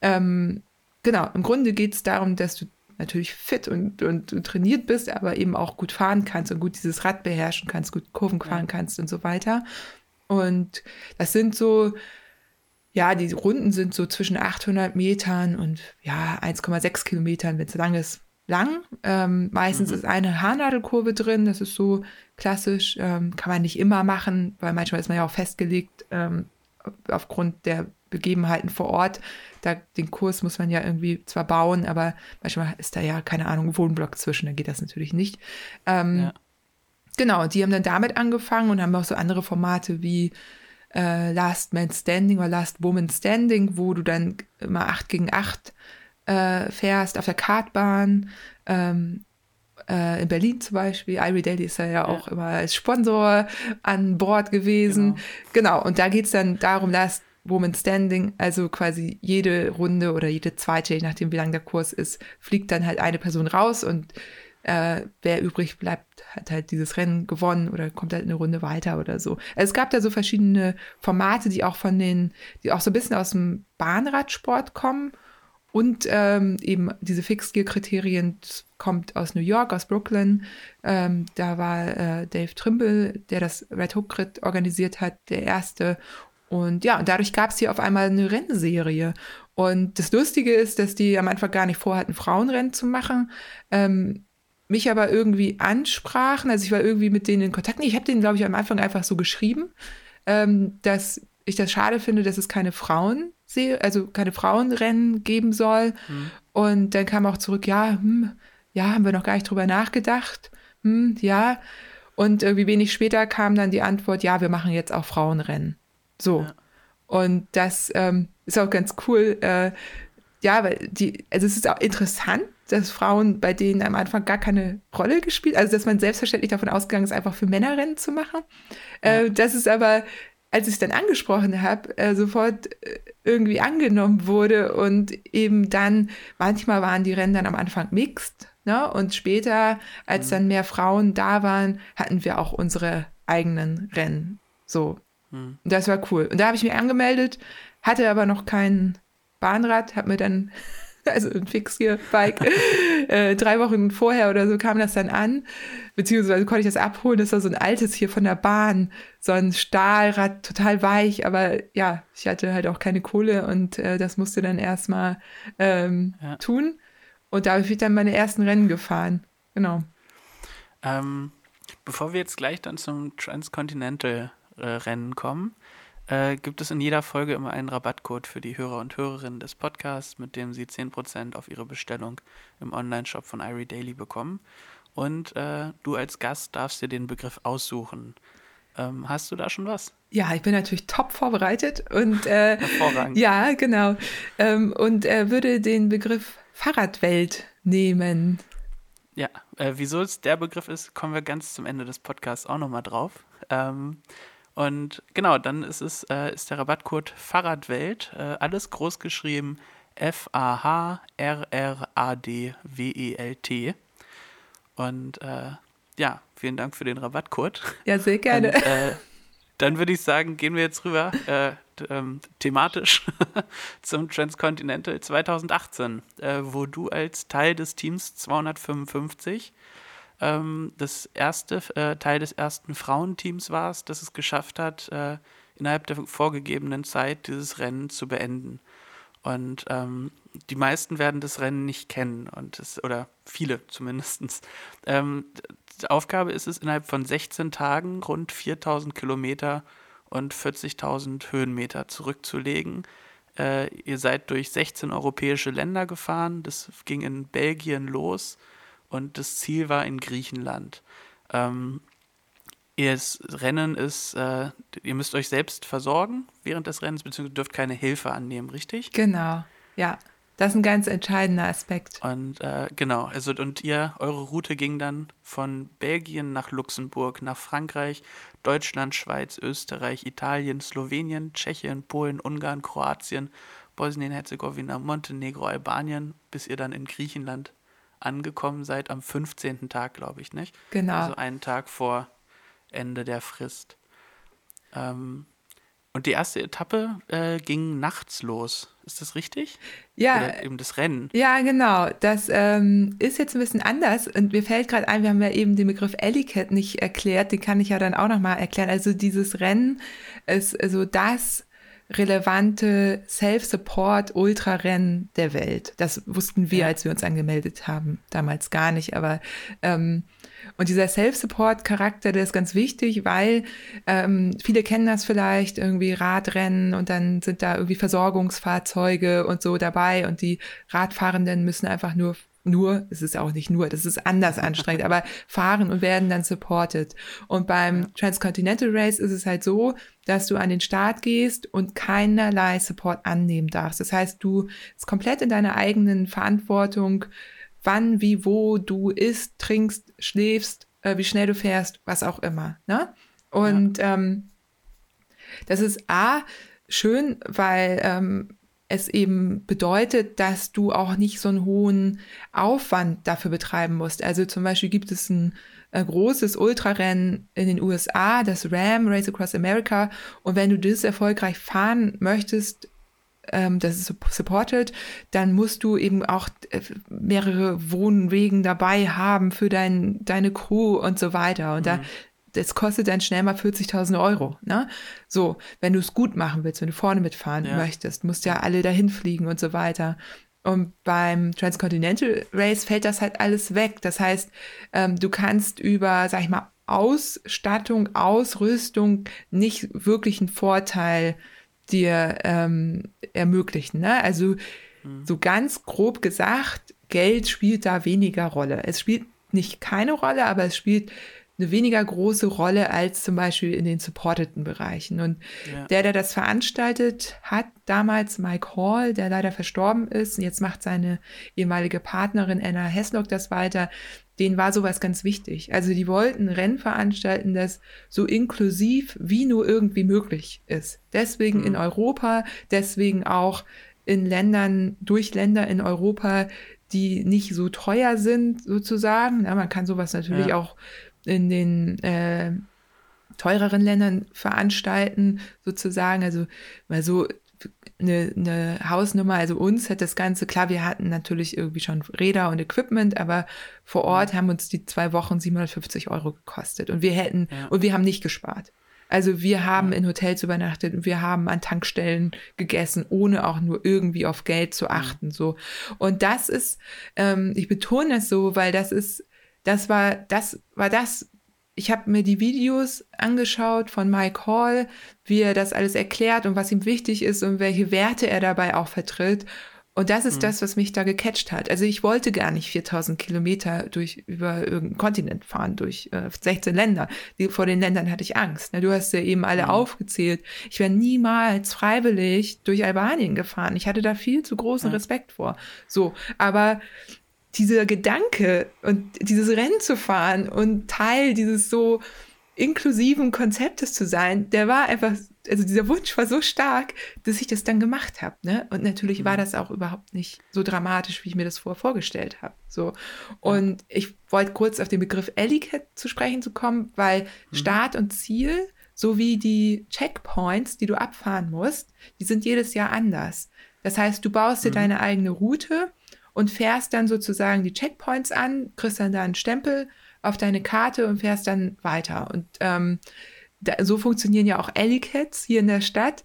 ähm, genau, im Grunde geht es darum, dass du natürlich fit und, und, trainiert bist, aber eben auch gut fahren kannst und gut dieses Rad beherrschen kannst, gut Kurven fahren kannst und so weiter. Und das sind so, ja, die Runden sind so zwischen 800 Metern und ja, 1,6 Kilometern, wenn es lang ist, lang. Ähm, meistens mhm. ist eine Haarnadelkurve drin, das ist so klassisch, ähm, kann man nicht immer machen, weil manchmal ist man ja auch festgelegt ähm, aufgrund der Begebenheiten vor Ort. Da, den Kurs muss man ja irgendwie zwar bauen, aber manchmal ist da ja, keine Ahnung, Wohnblock zwischen, da geht das natürlich nicht. Ähm, ja. Genau, die haben dann damit angefangen und haben auch so andere Formate wie äh, Last Man Standing oder Last Woman Standing, wo du dann immer acht gegen acht äh, fährst auf der Kartbahn. Ähm, äh, in Berlin zum Beispiel. Irie Daily ist ja, ja auch immer als Sponsor an Bord gewesen. Genau, genau. und da geht es dann darum, Last Woman Standing, also quasi jede Runde oder jede zweite, je nachdem wie lang der Kurs ist, fliegt dann halt eine Person raus und äh, wer übrig bleibt, hat halt dieses Rennen gewonnen oder kommt halt eine Runde weiter oder so. Also es gab da so verschiedene Formate, die auch von den, die auch so ein bisschen aus dem Bahnradsport kommen und ähm, eben diese Fixed-Gear-Kriterien kommt aus New York, aus Brooklyn. Ähm, da war äh, Dave Trimble, der das Red Hook Crit organisiert hat, der erste. Und ja, und dadurch gab es hier auf einmal eine Rennserie. Und das Lustige ist, dass die am Anfang gar nicht vorhatten, Frauenrennen zu machen. Ähm, mich aber irgendwie ansprachen. Also ich war irgendwie mit denen in Kontakt. Ich habe denen, glaube ich, am Anfang einfach so geschrieben, ähm, dass ich das schade finde, dass es keine Frauen also keine Frauenrennen geben soll. Mhm. Und dann kam auch zurück, ja, hm, ja, haben wir noch gar nicht drüber nachgedacht. Hm, ja. Und irgendwie wenig später kam dann die Antwort, ja, wir machen jetzt auch Frauenrennen. So. Ja. Und das ähm, ist auch ganz cool. Äh, ja, weil die, also es ist auch interessant, dass Frauen bei denen am Anfang gar keine Rolle gespielt, also dass man selbstverständlich davon ausgegangen ist, einfach für Männerrennen zu machen. Äh, das ist aber, als ich es dann angesprochen habe, äh, sofort äh, irgendwie angenommen wurde und eben dann, manchmal waren die Rennen dann am Anfang mixed, ne? Und später, als mhm. dann mehr Frauen da waren, hatten wir auch unsere eigenen Rennen. So. Hm. Das war cool. Und da habe ich mich angemeldet, hatte aber noch kein Bahnrad, habe mir dann also ein Fixgear-Bike. äh, drei Wochen vorher oder so kam das dann an, beziehungsweise konnte ich das abholen. Das war so ein altes hier von der Bahn, so ein Stahlrad, total weich, aber ja, ich hatte halt auch keine Kohle und äh, das musste dann erstmal ähm, ja. tun. Und da habe ich dann meine ersten Rennen gefahren. Genau. Ähm, bevor wir jetzt gleich dann zum Transcontinental-Rennen äh, kommen, äh, gibt es in jeder Folge immer einen Rabattcode für die Hörer und Hörerinnen des Podcasts, mit dem sie 10% auf ihre Bestellung im Online-Shop von Irie Daily bekommen. Und äh, du als Gast darfst dir den Begriff aussuchen. Ähm, hast du da schon was? Ja, ich bin natürlich top vorbereitet und äh, hervorragend. Ja, genau. Ähm, und äh, würde den Begriff Fahrradwelt nehmen. Ja, äh, wieso es der Begriff ist, kommen wir ganz zum Ende des Podcasts auch nochmal drauf. Ähm, und genau, dann ist es äh, ist der Rabattcode Fahrradwelt, äh, alles groß geschrieben F-A-H-R-R-A-D-W-E-L-T. Und äh, ja, vielen Dank für den Rabattcode. Ja, sehr gerne. Und, äh, dann würde ich sagen, gehen wir jetzt rüber äh, ähm, thematisch zum Transcontinental 2018, äh, wo du als Teil des Teams 255 ähm, das erste äh, Teil des ersten Frauenteams warst, das es geschafft hat, äh, innerhalb der vorgegebenen Zeit dieses Rennen zu beenden. Und ähm, die meisten werden das Rennen nicht kennen und es, oder viele zumindest. Ähm, die Aufgabe ist es, innerhalb von 16 Tagen rund 4000 Kilometer und 40.000 Höhenmeter zurückzulegen. Äh, ihr seid durch 16 europäische Länder gefahren. Das ging in Belgien los und das Ziel war in Griechenland. Ähm, das Rennen ist, äh, ihr müsst euch selbst versorgen während des Rennens, beziehungsweise dürft keine Hilfe annehmen, richtig? Genau, ja. Das ist ein ganz entscheidender Aspekt. Und äh, genau, also und ihr, eure Route ging dann von Belgien nach Luxemburg, nach Frankreich, Deutschland, Schweiz, Österreich, Italien, Slowenien, Tschechien, Polen, Ungarn, Kroatien, Bosnien-Herzegowina, Montenegro, Albanien, bis ihr dann in Griechenland angekommen seid am 15. Tag, glaube ich, nicht? Genau. Also einen Tag vor Ende der Frist. Ähm, und die erste Etappe äh, ging nachts los. Ist das richtig? Ja. Oder eben das Rennen. Ja, genau. Das ähm, ist jetzt ein bisschen anders. Und mir fällt gerade ein, wir haben ja eben den Begriff Ellicat nicht erklärt. Den kann ich ja dann auch nochmal erklären. Also dieses Rennen ist also das relevante Self-Support-Ultrarennen der Welt. Das wussten wir, als wir uns angemeldet haben, damals gar nicht. Aber ähm, und dieser Self-Support-Charakter, der ist ganz wichtig, weil ähm, viele kennen das vielleicht, irgendwie Radrennen und dann sind da irgendwie Versorgungsfahrzeuge und so dabei und die Radfahrenden müssen einfach nur nur, es ist auch nicht nur, das ist anders anstrengend, aber fahren und werden dann supported. Und beim Transcontinental Race ist es halt so, dass du an den Start gehst und keinerlei Support annehmen darfst. Das heißt, du ist komplett in deiner eigenen Verantwortung, wann, wie, wo du isst, trinkst, schläfst, äh, wie schnell du fährst, was auch immer. Ne? Und ja. ähm, das ist A, schön, weil ähm, es eben bedeutet, dass du auch nicht so einen hohen Aufwand dafür betreiben musst. Also zum Beispiel gibt es ein, ein großes Ultrarennen in den USA, das RAM, Race Across America. Und wenn du das erfolgreich fahren möchtest, ähm, das ist supported, dann musst du eben auch äh, mehrere Wohnwegen dabei haben für dein, deine Crew und so weiter. Und mhm. da das kostet dann schnell mal 40.000 Euro. Ne? So, wenn du es gut machen willst, wenn du vorne mitfahren ja. möchtest, musst ja alle dahin fliegen und so weiter. Und beim Transcontinental Race fällt das halt alles weg. Das heißt, ähm, du kannst über, sag ich mal, Ausstattung, Ausrüstung nicht wirklich einen Vorteil dir ähm, ermöglichen. Ne? Also mhm. so ganz grob gesagt, Geld spielt da weniger Rolle. Es spielt nicht keine Rolle, aber es spielt eine weniger große Rolle als zum Beispiel in den supporteten Bereichen. Und ja. der, der das veranstaltet hat, damals Mike Hall, der leider verstorben ist, und jetzt macht seine ehemalige Partnerin Anna Heslock das weiter, denen war sowas ganz wichtig. Also die wollten Rennen veranstalten, das so inklusiv wie nur irgendwie möglich ist. Deswegen mhm. in Europa, deswegen auch in Ländern, durch Länder in Europa, die nicht so teuer sind, sozusagen. Ja, man kann sowas natürlich ja. auch in den äh, teureren Ländern veranstalten, sozusagen. Also mal so eine, eine Hausnummer, also uns hat das Ganze, klar, wir hatten natürlich irgendwie schon Räder und Equipment, aber vor Ort haben uns die zwei Wochen 750 Euro gekostet und wir hätten, ja. und wir haben nicht gespart. Also wir haben in Hotels übernachtet und wir haben an Tankstellen gegessen, ohne auch nur irgendwie auf Geld zu achten. So. Und das ist, ähm, ich betone das so, weil das ist, das war, das war das, ich habe mir die Videos angeschaut von Mike Hall, wie er das alles erklärt und was ihm wichtig ist und welche Werte er dabei auch vertritt. Und das ist mhm. das, was mich da gecatcht hat. Also ich wollte gar nicht 4000 Kilometer durch, über irgendeinen Kontinent fahren, durch äh, 16 Länder. Die, vor den Ländern hatte ich Angst. Ne? Du hast ja eben alle mhm. aufgezählt. Ich wäre niemals freiwillig durch Albanien gefahren. Ich hatte da viel zu großen mhm. Respekt vor. So, aber dieser Gedanke und dieses Rennen zu fahren und Teil dieses so inklusiven Konzeptes zu sein, der war einfach, also dieser Wunsch war so stark, dass ich das dann gemacht habe. Ne? Und natürlich war mhm. das auch überhaupt nicht so dramatisch, wie ich mir das vorher vorgestellt habe. So. Und ich wollte kurz auf den Begriff Ellicat zu sprechen zu kommen, weil mhm. Start und Ziel sowie die Checkpoints, die du abfahren musst, die sind jedes Jahr anders. Das heißt, du baust dir mhm. deine eigene Route und fährst dann sozusagen die Checkpoints an, kriegst dann da einen Stempel auf deine Karte und fährst dann weiter. Und ähm, da, so funktionieren ja auch Alley-Cats hier in der Stadt.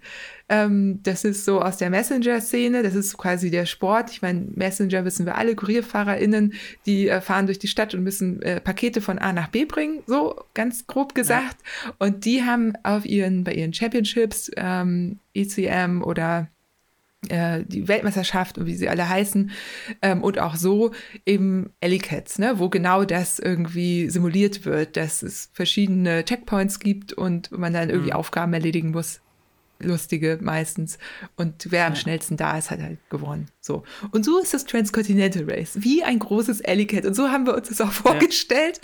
Ähm, das ist so aus der Messenger-Szene, das ist quasi der Sport. Ich meine, Messenger wissen wir alle, KurierfahrerInnen, die äh, fahren durch die Stadt und müssen äh, Pakete von A nach B bringen, so ganz grob gesagt. Ja. Und die haben auf ihren, bei ihren Championships, ähm, ECM oder äh, die Weltmeisterschaft und wie sie alle heißen ähm, und auch so eben Ellicats, ne, wo genau das irgendwie simuliert wird, dass es verschiedene Checkpoints gibt und man dann irgendwie mhm. Aufgaben erledigen muss, lustige meistens und wer am ja. schnellsten da ist, hat halt gewonnen. So und so ist das Transcontinental Race wie ein großes Ellicat und so haben wir uns das auch vorgestellt.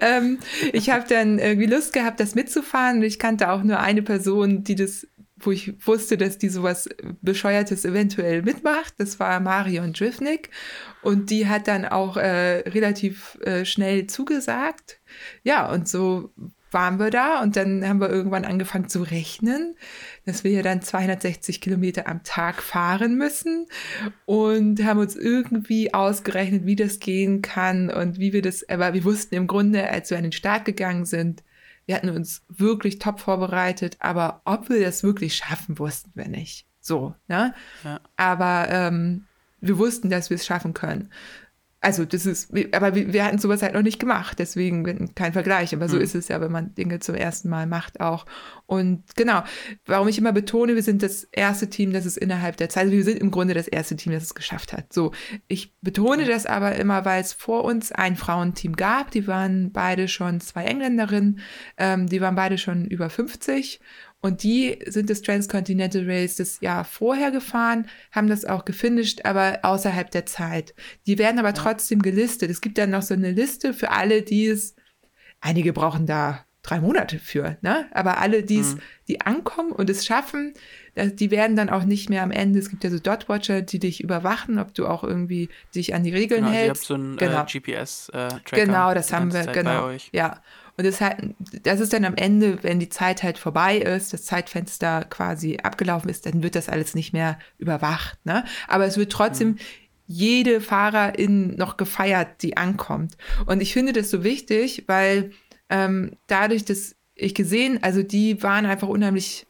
Ja. Ähm, ich habe dann irgendwie Lust gehabt, das mitzufahren und ich kannte auch nur eine Person, die das wo ich wusste, dass die sowas Bescheuertes eventuell mitmacht. Das war Marion Drifnik. Und die hat dann auch äh, relativ äh, schnell zugesagt. Ja, und so waren wir da und dann haben wir irgendwann angefangen zu rechnen, dass wir ja dann 260 Kilometer am Tag fahren müssen und haben uns irgendwie ausgerechnet, wie das gehen kann und wie wir das, aber wir wussten im Grunde, als wir an den Start gegangen sind, wir hatten uns wirklich top vorbereitet, aber ob wir das wirklich schaffen, wussten wir nicht. So, ne? Ja. Aber ähm, wir wussten, dass wir es schaffen können. Also das ist, aber wir, hatten sowas halt noch nicht gemacht, deswegen kein Vergleich. Aber so mhm. ist es ja, wenn man Dinge zum ersten Mal macht auch. Und genau, warum ich immer betone, wir sind das erste Team, das es innerhalb der Zeit, also wir sind im Grunde das erste Team, das es geschafft hat. So, ich betone das aber immer, weil es vor uns ein Frauenteam gab, die waren beide schon zwei Engländerinnen, ähm, die waren beide schon über 50 und die sind das Transcontinental Race das Jahr vorher gefahren, haben das auch gefinisht, aber außerhalb der Zeit. Die werden aber trotzdem gelistet. Es gibt dann noch so eine Liste für alle, die es, einige brauchen da drei Monate für, ne? Aber alle, die es, mhm. die ankommen und es schaffen, die werden dann auch nicht mehr am Ende. Es gibt ja so Dot-Watcher, die dich überwachen, ob du auch irgendwie dich an die Regeln genau, hältst. Ihr habt so einen äh, genau. äh, GPS-Tracker. genau, das haben wir, Zeit genau. Ja. Und das, halt, das ist dann am Ende, wenn die Zeit halt vorbei ist, das Zeitfenster quasi abgelaufen ist, dann wird das alles nicht mehr überwacht. Ne? Aber es wird trotzdem mhm. jede Fahrerin noch gefeiert, die ankommt. Und ich finde das so wichtig, weil ähm, dadurch, dass ich gesehen, also die waren einfach unheimlich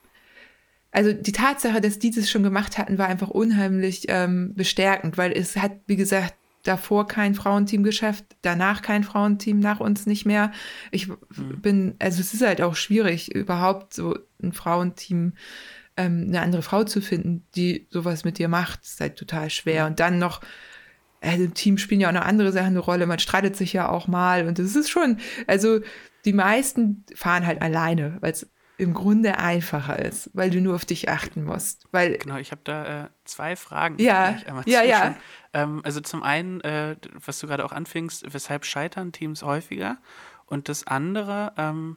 also die Tatsache, dass die das schon gemacht hatten, war einfach unheimlich ähm, bestärkend, weil es hat, wie gesagt, davor kein Frauenteam geschafft, danach kein Frauenteam, nach uns nicht mehr. Ich mhm. bin, also es ist halt auch schwierig, überhaupt so ein Frauenteam, ähm, eine andere Frau zu finden, die sowas mit dir macht. Das ist halt total schwer. Und dann noch, also im Team spielen ja auch noch andere Sachen eine Rolle. Man streitet sich ja auch mal. Und das ist schon, also die meisten fahren halt alleine, weil es im Grunde einfacher ist, weil du nur auf dich achten musst. Weil genau, ich habe da äh, zwei Fragen. Ja, ja, ja. Ähm, also zum einen, äh, was du gerade auch anfingst, weshalb scheitern Teams häufiger? Und das andere, ähm,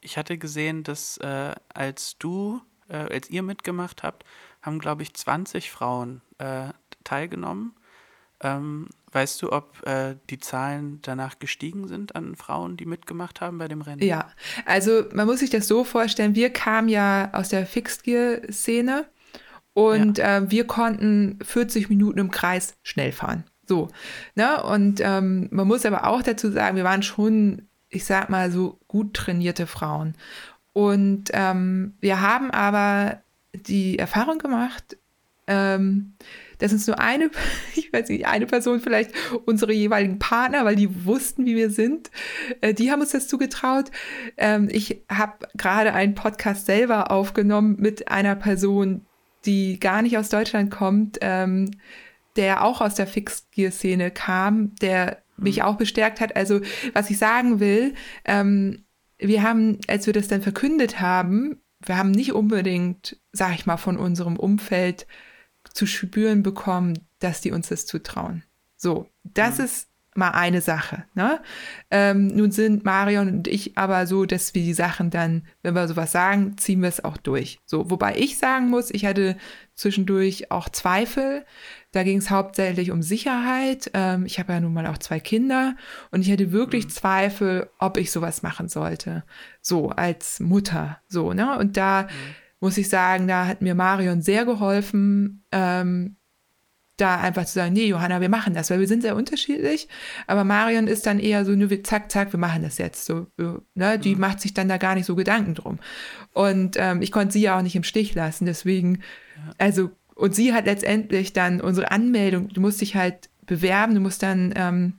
ich hatte gesehen, dass äh, als du, äh, als ihr mitgemacht habt, haben, glaube ich, 20 Frauen äh, teilgenommen. Ähm, weißt du, ob äh, die Zahlen danach gestiegen sind an Frauen, die mitgemacht haben bei dem Rennen? Ja, also man muss sich das so vorstellen, wir kamen ja aus der Fixed Gear-Szene und ja. äh, wir konnten 40 Minuten im Kreis schnell fahren. So, ne? Und ähm, man muss aber auch dazu sagen, wir waren schon, ich sag mal, so gut trainierte Frauen. Und ähm, wir haben aber die Erfahrung gemacht, ähm, dass uns nur eine, ich weiß nicht, eine Person vielleicht unsere jeweiligen Partner, weil die wussten, wie wir sind, äh, die haben uns das zugetraut. Ähm, ich habe gerade einen Podcast selber aufgenommen mit einer Person, die gar nicht aus Deutschland kommt, ähm, der auch aus der Fixed-Gear-Szene kam, der mich mhm. auch bestärkt hat. Also, was ich sagen will, ähm, wir haben, als wir das dann verkündet haben, wir haben nicht unbedingt, sag ich mal, von unserem Umfeld zu spüren bekommen, dass die uns das zutrauen. So, das mhm. ist mal eine Sache. Ne? Ähm, nun sind Marion und ich aber so, dass wir die Sachen dann, wenn wir sowas sagen, ziehen wir es auch durch. So, wobei ich sagen muss, ich hatte zwischendurch auch Zweifel. Da ging es hauptsächlich um Sicherheit. Ähm, ich habe ja nun mal auch zwei Kinder und ich hatte wirklich mhm. Zweifel, ob ich sowas machen sollte. So als Mutter. So, ne? Und da mhm. muss ich sagen, da hat mir Marion sehr geholfen. Ähm, da einfach zu sagen, nee, Johanna, wir machen das, weil wir sind sehr unterschiedlich. Aber Marion ist dann eher so, nur zack, zack, wir machen das jetzt. So, ne? Die mhm. macht sich dann da gar nicht so Gedanken drum. Und ähm, ich konnte sie ja auch nicht im Stich lassen. Deswegen, ja. also, und sie hat letztendlich dann unsere Anmeldung, du musst dich halt bewerben, du musst dann ähm,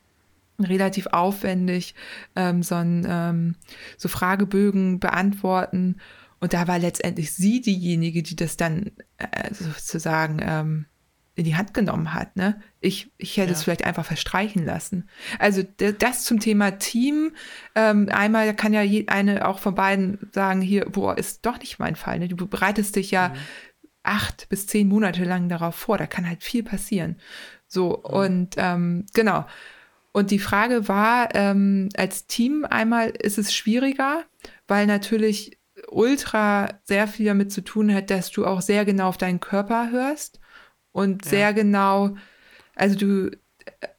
relativ aufwendig ähm, so, ein, ähm, so Fragebögen beantworten. Und da war letztendlich sie diejenige, die das dann äh, sozusagen ähm, in die Hand genommen hat. Ne? Ich, ich hätte ja. es vielleicht einfach verstreichen lassen. Also das zum Thema Team. Ähm, einmal kann ja eine auch von beiden sagen, hier, boah, ist doch nicht mein Fall. Ne? Du bereitest dich ja mhm. acht bis zehn Monate lang darauf vor. Da kann halt viel passieren. So, mhm. und ähm, genau. Und die Frage war, ähm, als Team einmal ist es schwieriger, weil natürlich Ultra sehr viel damit zu tun hat, dass du auch sehr genau auf deinen Körper hörst und ja. sehr genau, also du,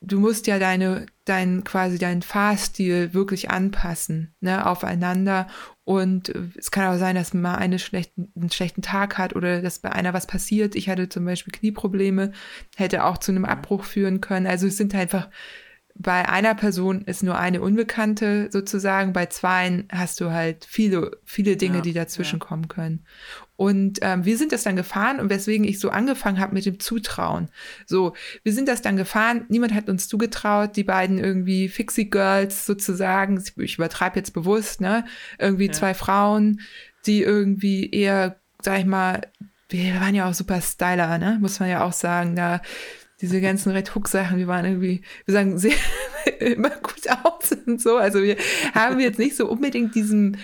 du musst ja deine, dein, quasi deinen Fahrstil wirklich anpassen, ne, aufeinander. Und es kann auch sein, dass man mal eine schlechten, einen schlechten Tag hat oder dass bei einer was passiert. Ich hatte zum Beispiel Knieprobleme, hätte auch zu einem Abbruch führen können. Also es sind einfach, bei einer Person ist nur eine Unbekannte sozusagen, bei zweien hast du halt viele, viele Dinge, ja, die dazwischen ja. kommen können. Und ähm, wir sind das dann gefahren und weswegen ich so angefangen habe mit dem Zutrauen. So, wir sind das dann gefahren, niemand hat uns zugetraut, die beiden irgendwie Fixie Girls sozusagen, ich übertreibe jetzt bewusst, ne? Irgendwie ja. zwei Frauen, die irgendwie eher, sag ich mal, wir waren ja auch super Styler, ne? Muss man ja auch sagen, da diese ganzen Red Hook Sachen, wir waren irgendwie, wir sagen sehr immer gut aus und so. Also wir haben jetzt nicht so unbedingt diesem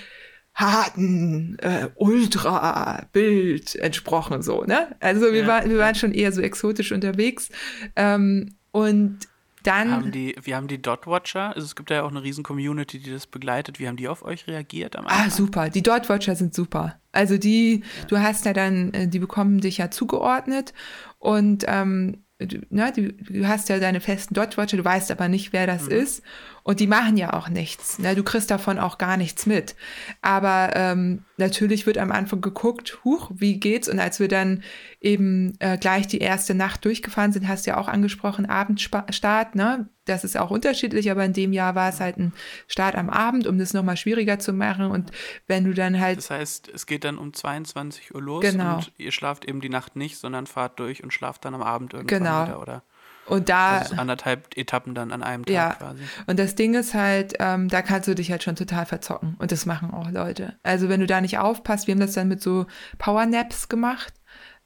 harten äh, Ultra-Bild entsprochen, so, ne? Also wir, ja. waren, wir waren schon eher so exotisch unterwegs. Ähm, und dann. Haben die, wir haben die Dot-Watcher, also es gibt ja auch eine riesen Community, die das begleitet. Wie haben die auf euch reagiert am ah, Anfang? Ah, super. Die Dot-Watcher sind super. Also die, ja. du hast ja dann, äh, die bekommen dich ja zugeordnet und ähm, du, ne, du, du hast ja deine festen Dot-Watcher, du weißt aber nicht, wer das mhm. ist. Und die machen ja auch nichts. Ne? Du kriegst davon auch gar nichts mit. Aber ähm, natürlich wird am Anfang geguckt, huch, wie geht's? Und als wir dann eben äh, gleich die erste Nacht durchgefahren sind, hast du ja auch angesprochen, Abendstart, ne? Das ist auch unterschiedlich, aber in dem Jahr war es halt ein Start am Abend, um das nochmal schwieriger zu machen. Und wenn du dann halt. Das heißt, es geht dann um 22 Uhr los genau. und ihr schlaft eben die Nacht nicht, sondern fahrt durch und schlaft dann am Abend irgendwann genau. wieder, oder? Und da. Also anderthalb Etappen dann an einem Tag ja. quasi. Und das Ding ist halt, ähm, da kannst du dich halt schon total verzocken. Und das machen auch Leute. Also wenn du da nicht aufpasst, wir haben das dann mit so Powernaps gemacht.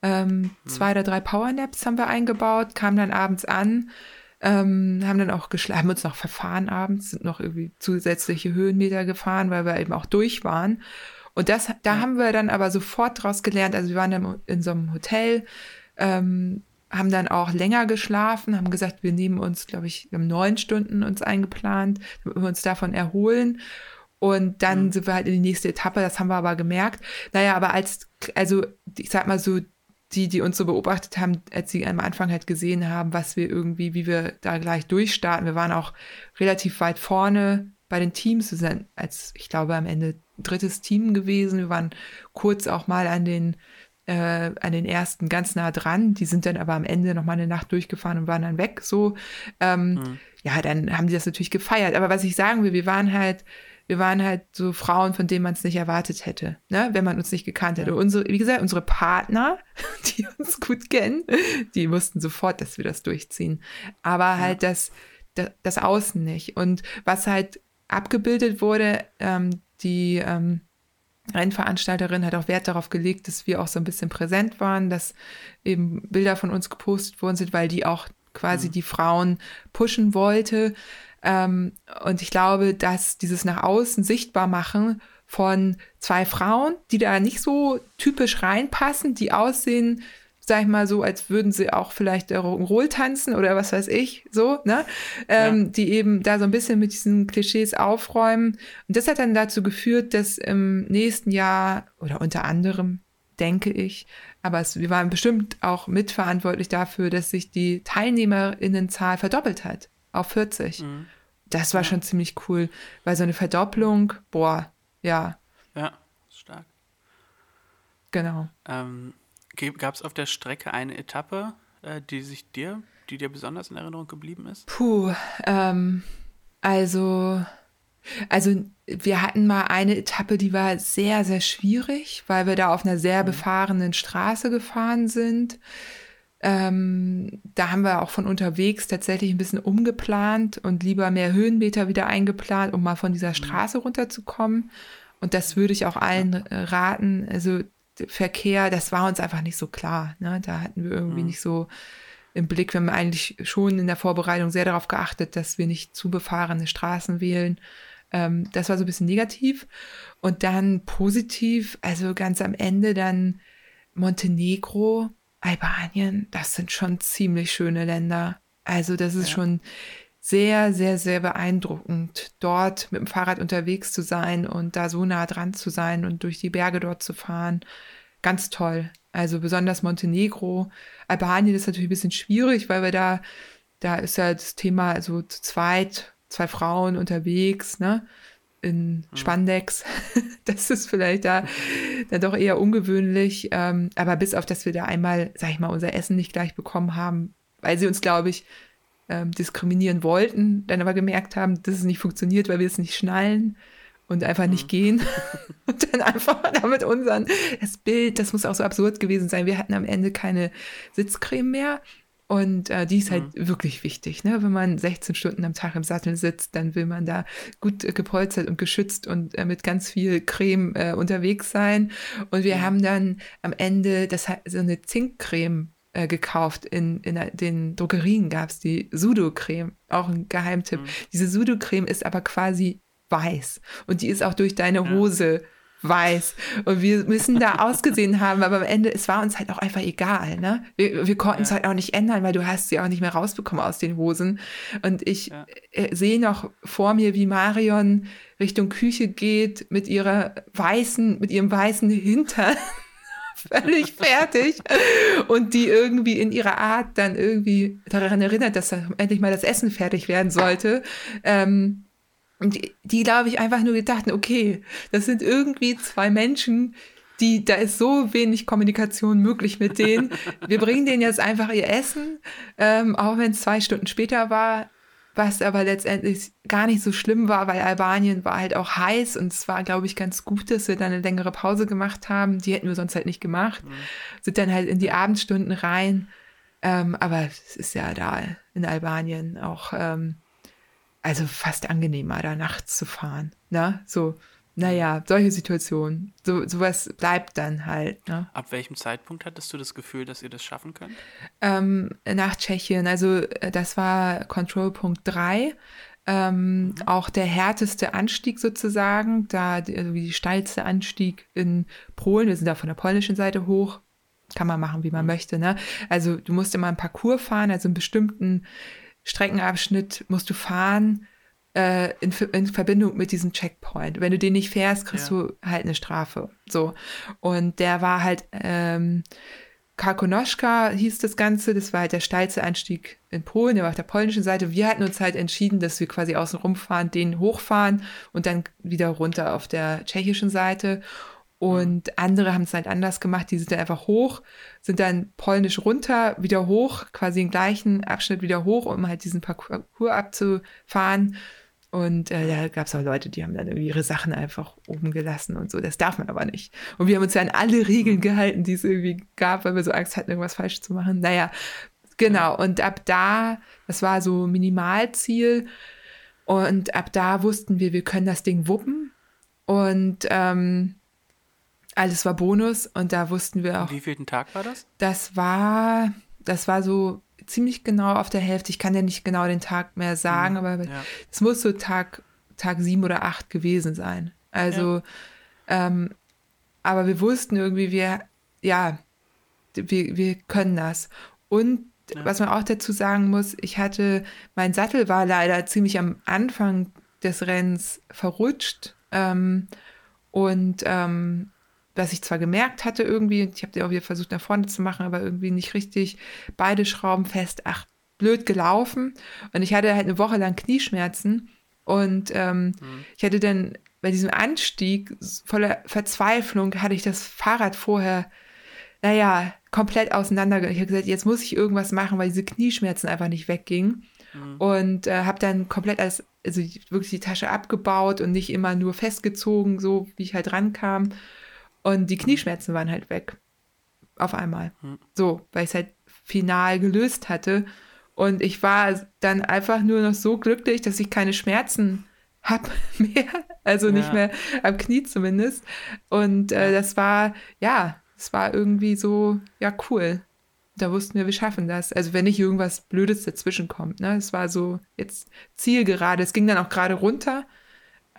Ähm, hm. Zwei oder drei Powernaps haben wir eingebaut, kamen dann abends an, ähm, haben dann auch geschlafen, haben uns noch verfahren abends, sind noch irgendwie zusätzliche Höhenmeter gefahren, weil wir eben auch durch waren. Und das, da ja. haben wir dann aber sofort draus gelernt. Also wir waren dann in so einem Hotel, ähm, haben dann auch länger geschlafen, haben gesagt, wir nehmen uns, glaube ich, wir haben neun Stunden uns eingeplant, damit wir uns davon erholen. Und dann mhm. sind wir halt in die nächste Etappe, das haben wir aber gemerkt. Naja, aber als, also ich sag mal so, die, die uns so beobachtet haben, als sie am Anfang halt gesehen haben, was wir irgendwie, wie wir da gleich durchstarten. Wir waren auch relativ weit vorne bei den Teams. Wir sind als, ich glaube, am Ende drittes Team gewesen. Wir waren kurz auch mal an den, äh, an den ersten ganz nah dran. Die sind dann aber am Ende noch mal eine Nacht durchgefahren und waren dann weg. So, ähm, mhm. ja, dann haben die das natürlich gefeiert. Aber was ich sagen will, wir waren halt wir waren halt so Frauen, von denen man es nicht erwartet hätte, ne? wenn man uns nicht gekannt hätte. Ja. Unsere, wie gesagt, unsere Partner, die uns gut kennen, die wussten sofort, dass wir das durchziehen. Aber ja. halt das, das, das, Außen nicht. Und was halt abgebildet wurde, ähm, die ähm, Rennveranstalterin hat auch Wert darauf gelegt, dass wir auch so ein bisschen präsent waren, dass eben Bilder von uns gepostet worden sind, weil die auch quasi mhm. die Frauen pushen wollte. Ähm, und ich glaube, dass dieses nach außen sichtbar machen von zwei Frauen, die da nicht so typisch reinpassen, die aussehen, sag ich mal so, als würden sie auch vielleicht Roll tanzen oder was weiß ich, so, ne? Ähm, ja. Die eben da so ein bisschen mit diesen Klischees aufräumen. Und das hat dann dazu geführt, dass im nächsten Jahr oder unter anderem, denke ich, aber es, wir waren bestimmt auch mitverantwortlich dafür, dass sich die Teilnehmerinnenzahl verdoppelt hat auf 40. Mhm. Das war ja. schon ziemlich cool, weil so eine Verdopplung, boah, ja. Ja, stark. Genau. Ähm, Gab es auf der Strecke eine Etappe, äh, die sich dir, die dir besonders in Erinnerung geblieben ist? Puh, ähm, also, also wir hatten mal eine Etappe, die war sehr, sehr schwierig, weil wir da auf einer sehr mhm. befahrenen Straße gefahren sind. Ähm, da haben wir auch von unterwegs tatsächlich ein bisschen umgeplant und lieber mehr Höhenmeter wieder eingeplant, um mal von dieser mhm. Straße runterzukommen. Und das würde ich auch allen raten. Also Verkehr, das war uns einfach nicht so klar. Ne? Da hatten wir irgendwie mhm. nicht so im Blick. Wir haben eigentlich schon in der Vorbereitung sehr darauf geachtet, dass wir nicht zu befahrene Straßen wählen. Ähm, das war so ein bisschen negativ. Und dann positiv, also ganz am Ende dann Montenegro Albanien, das sind schon ziemlich schöne Länder. Also das ist ja. schon sehr, sehr, sehr beeindruckend, dort mit dem Fahrrad unterwegs zu sein und da so nah dran zu sein und durch die Berge dort zu fahren. Ganz toll. Also besonders Montenegro. Albanien ist natürlich ein bisschen schwierig, weil wir da, da ist ja das Thema, also zu zweit, zwei Frauen unterwegs, ne? in hm. Spandex. das ist vielleicht da dann doch eher ungewöhnlich. Ähm, aber bis auf, dass wir da einmal, sag ich mal, unser Essen nicht gleich bekommen haben, weil sie uns, glaube ich, ähm, diskriminieren wollten, dann aber gemerkt haben, dass es nicht funktioniert, weil wir es nicht schnallen und einfach nicht hm. gehen. und dann einfach damit unseren, das Bild, das muss auch so absurd gewesen sein. Wir hatten am Ende keine Sitzcreme mehr. Und äh, die ist halt mhm. wirklich wichtig. Ne? Wenn man 16 Stunden am Tag im Sattel sitzt, dann will man da gut äh, gepolstert und geschützt und äh, mit ganz viel Creme äh, unterwegs sein. Und wir mhm. haben dann am Ende das, so eine Zinkcreme äh, gekauft. In, in den Drogerien gab es die Sudo-Creme, auch ein Geheimtipp. Mhm. Diese Sudo-Creme ist aber quasi weiß und die ist auch durch deine Hose. Ja weiß. Und wir müssen da ausgesehen haben, aber am Ende, es war uns halt auch einfach egal. Ne? Wir, wir konnten es ja. halt auch nicht ändern, weil du hast sie auch nicht mehr rausbekommen aus den Hosen. Und ich ja. äh, sehe noch vor mir, wie Marion Richtung Küche geht mit ihrer weißen, mit ihrem weißen Hintern. Völlig fertig und die irgendwie in ihrer Art dann irgendwie daran erinnert, dass endlich mal das Essen fertig werden sollte. Ähm, die, die glaube ich, einfach nur gedacht, okay, das sind irgendwie zwei Menschen, die, da ist so wenig Kommunikation möglich mit denen. Wir bringen denen jetzt einfach ihr Essen, ähm, auch wenn es zwei Stunden später war, was aber letztendlich gar nicht so schlimm war, weil Albanien war halt auch heiß und es war, glaube ich, ganz gut, dass wir dann eine längere Pause gemacht haben. Die hätten wir sonst halt nicht gemacht. Mhm. Sind dann halt in die Abendstunden rein. Ähm, aber es ist ja da in Albanien auch ähm, also fast angenehmer, da nachts zu fahren. Ne? So, naja, solche Situationen. So, sowas bleibt dann halt. Ne? Ab welchem Zeitpunkt hattest du das Gefühl, dass ihr das schaffen könnt? Ähm, nach Tschechien. Also, äh, das war Control-Punkt 3. Ähm, mhm. Auch der härteste Anstieg sozusagen, da also die steilste Anstieg in Polen. Wir sind da von der polnischen Seite hoch. Kann man machen, wie man mhm. möchte. Ne? Also, du musst immer einen Parcours fahren, also einen bestimmten Streckenabschnitt musst du fahren äh, in, in, Verbindung mit diesem Checkpoint. Wenn du den nicht fährst, kriegst ja. du halt eine Strafe. So. Und der war halt ähm, Karkonoschka hieß das Ganze, das war halt der steilste Einstieg in Polen, der war auf der polnischen Seite. Wir hatten uns halt entschieden, dass wir quasi außen rumfahren, den hochfahren und dann wieder runter auf der tschechischen Seite. Und andere haben es halt anders gemacht, die sind dann einfach hoch, sind dann polnisch runter, wieder hoch, quasi den gleichen Abschnitt wieder hoch, um halt diesen Parcours abzufahren. Und äh, da gab es auch Leute, die haben dann irgendwie ihre Sachen einfach oben gelassen und so. Das darf man aber nicht. Und wir haben uns ja an alle Regeln gehalten, die es irgendwie gab, weil wir so Angst hatten, irgendwas falsch zu machen. Naja, genau. Und ab da, das war so Minimalziel. Und ab da wussten wir, wir können das Ding wuppen. Und ähm, alles war Bonus. Und da wussten wir auch. Wie vielten Tag war das? Das war, das war so ziemlich genau auf der Hälfte. Ich kann ja nicht genau den Tag mehr sagen, mhm, aber ja. es muss so Tag, Tag sieben oder acht gewesen sein. Also, ja. ähm, aber wir wussten irgendwie, wir, ja, wir, wir können das. Und ja. was man auch dazu sagen muss, ich hatte, mein Sattel war leider ziemlich am Anfang des Rennens verrutscht. Ähm, und ähm, was ich zwar gemerkt hatte irgendwie, ich habe die auch wieder versucht nach vorne zu machen, aber irgendwie nicht richtig. Beide Schrauben fest, ach, blöd gelaufen. Und ich hatte halt eine Woche lang Knieschmerzen. Und ähm, mhm. ich hatte dann bei diesem Anstieg voller Verzweiflung, hatte ich das Fahrrad vorher, naja, komplett auseinander. Ich habe gesagt, jetzt muss ich irgendwas machen, weil diese Knieschmerzen einfach nicht weggingen. Mhm. Und äh, habe dann komplett alles, also wirklich die Tasche abgebaut und nicht immer nur festgezogen, so wie ich halt rankam. Und die Knieschmerzen waren halt weg. Auf einmal. Hm. So, weil ich es halt final gelöst hatte. Und ich war dann einfach nur noch so glücklich, dass ich keine Schmerzen habe mehr. Also ja. nicht mehr am Knie zumindest. Und äh, das war, ja, es war irgendwie so, ja, cool. Da wussten wir, wir schaffen das. Also wenn nicht irgendwas Blödes dazwischen kommt. Ne? Es war so jetzt zielgerade. Es ging dann auch gerade runter.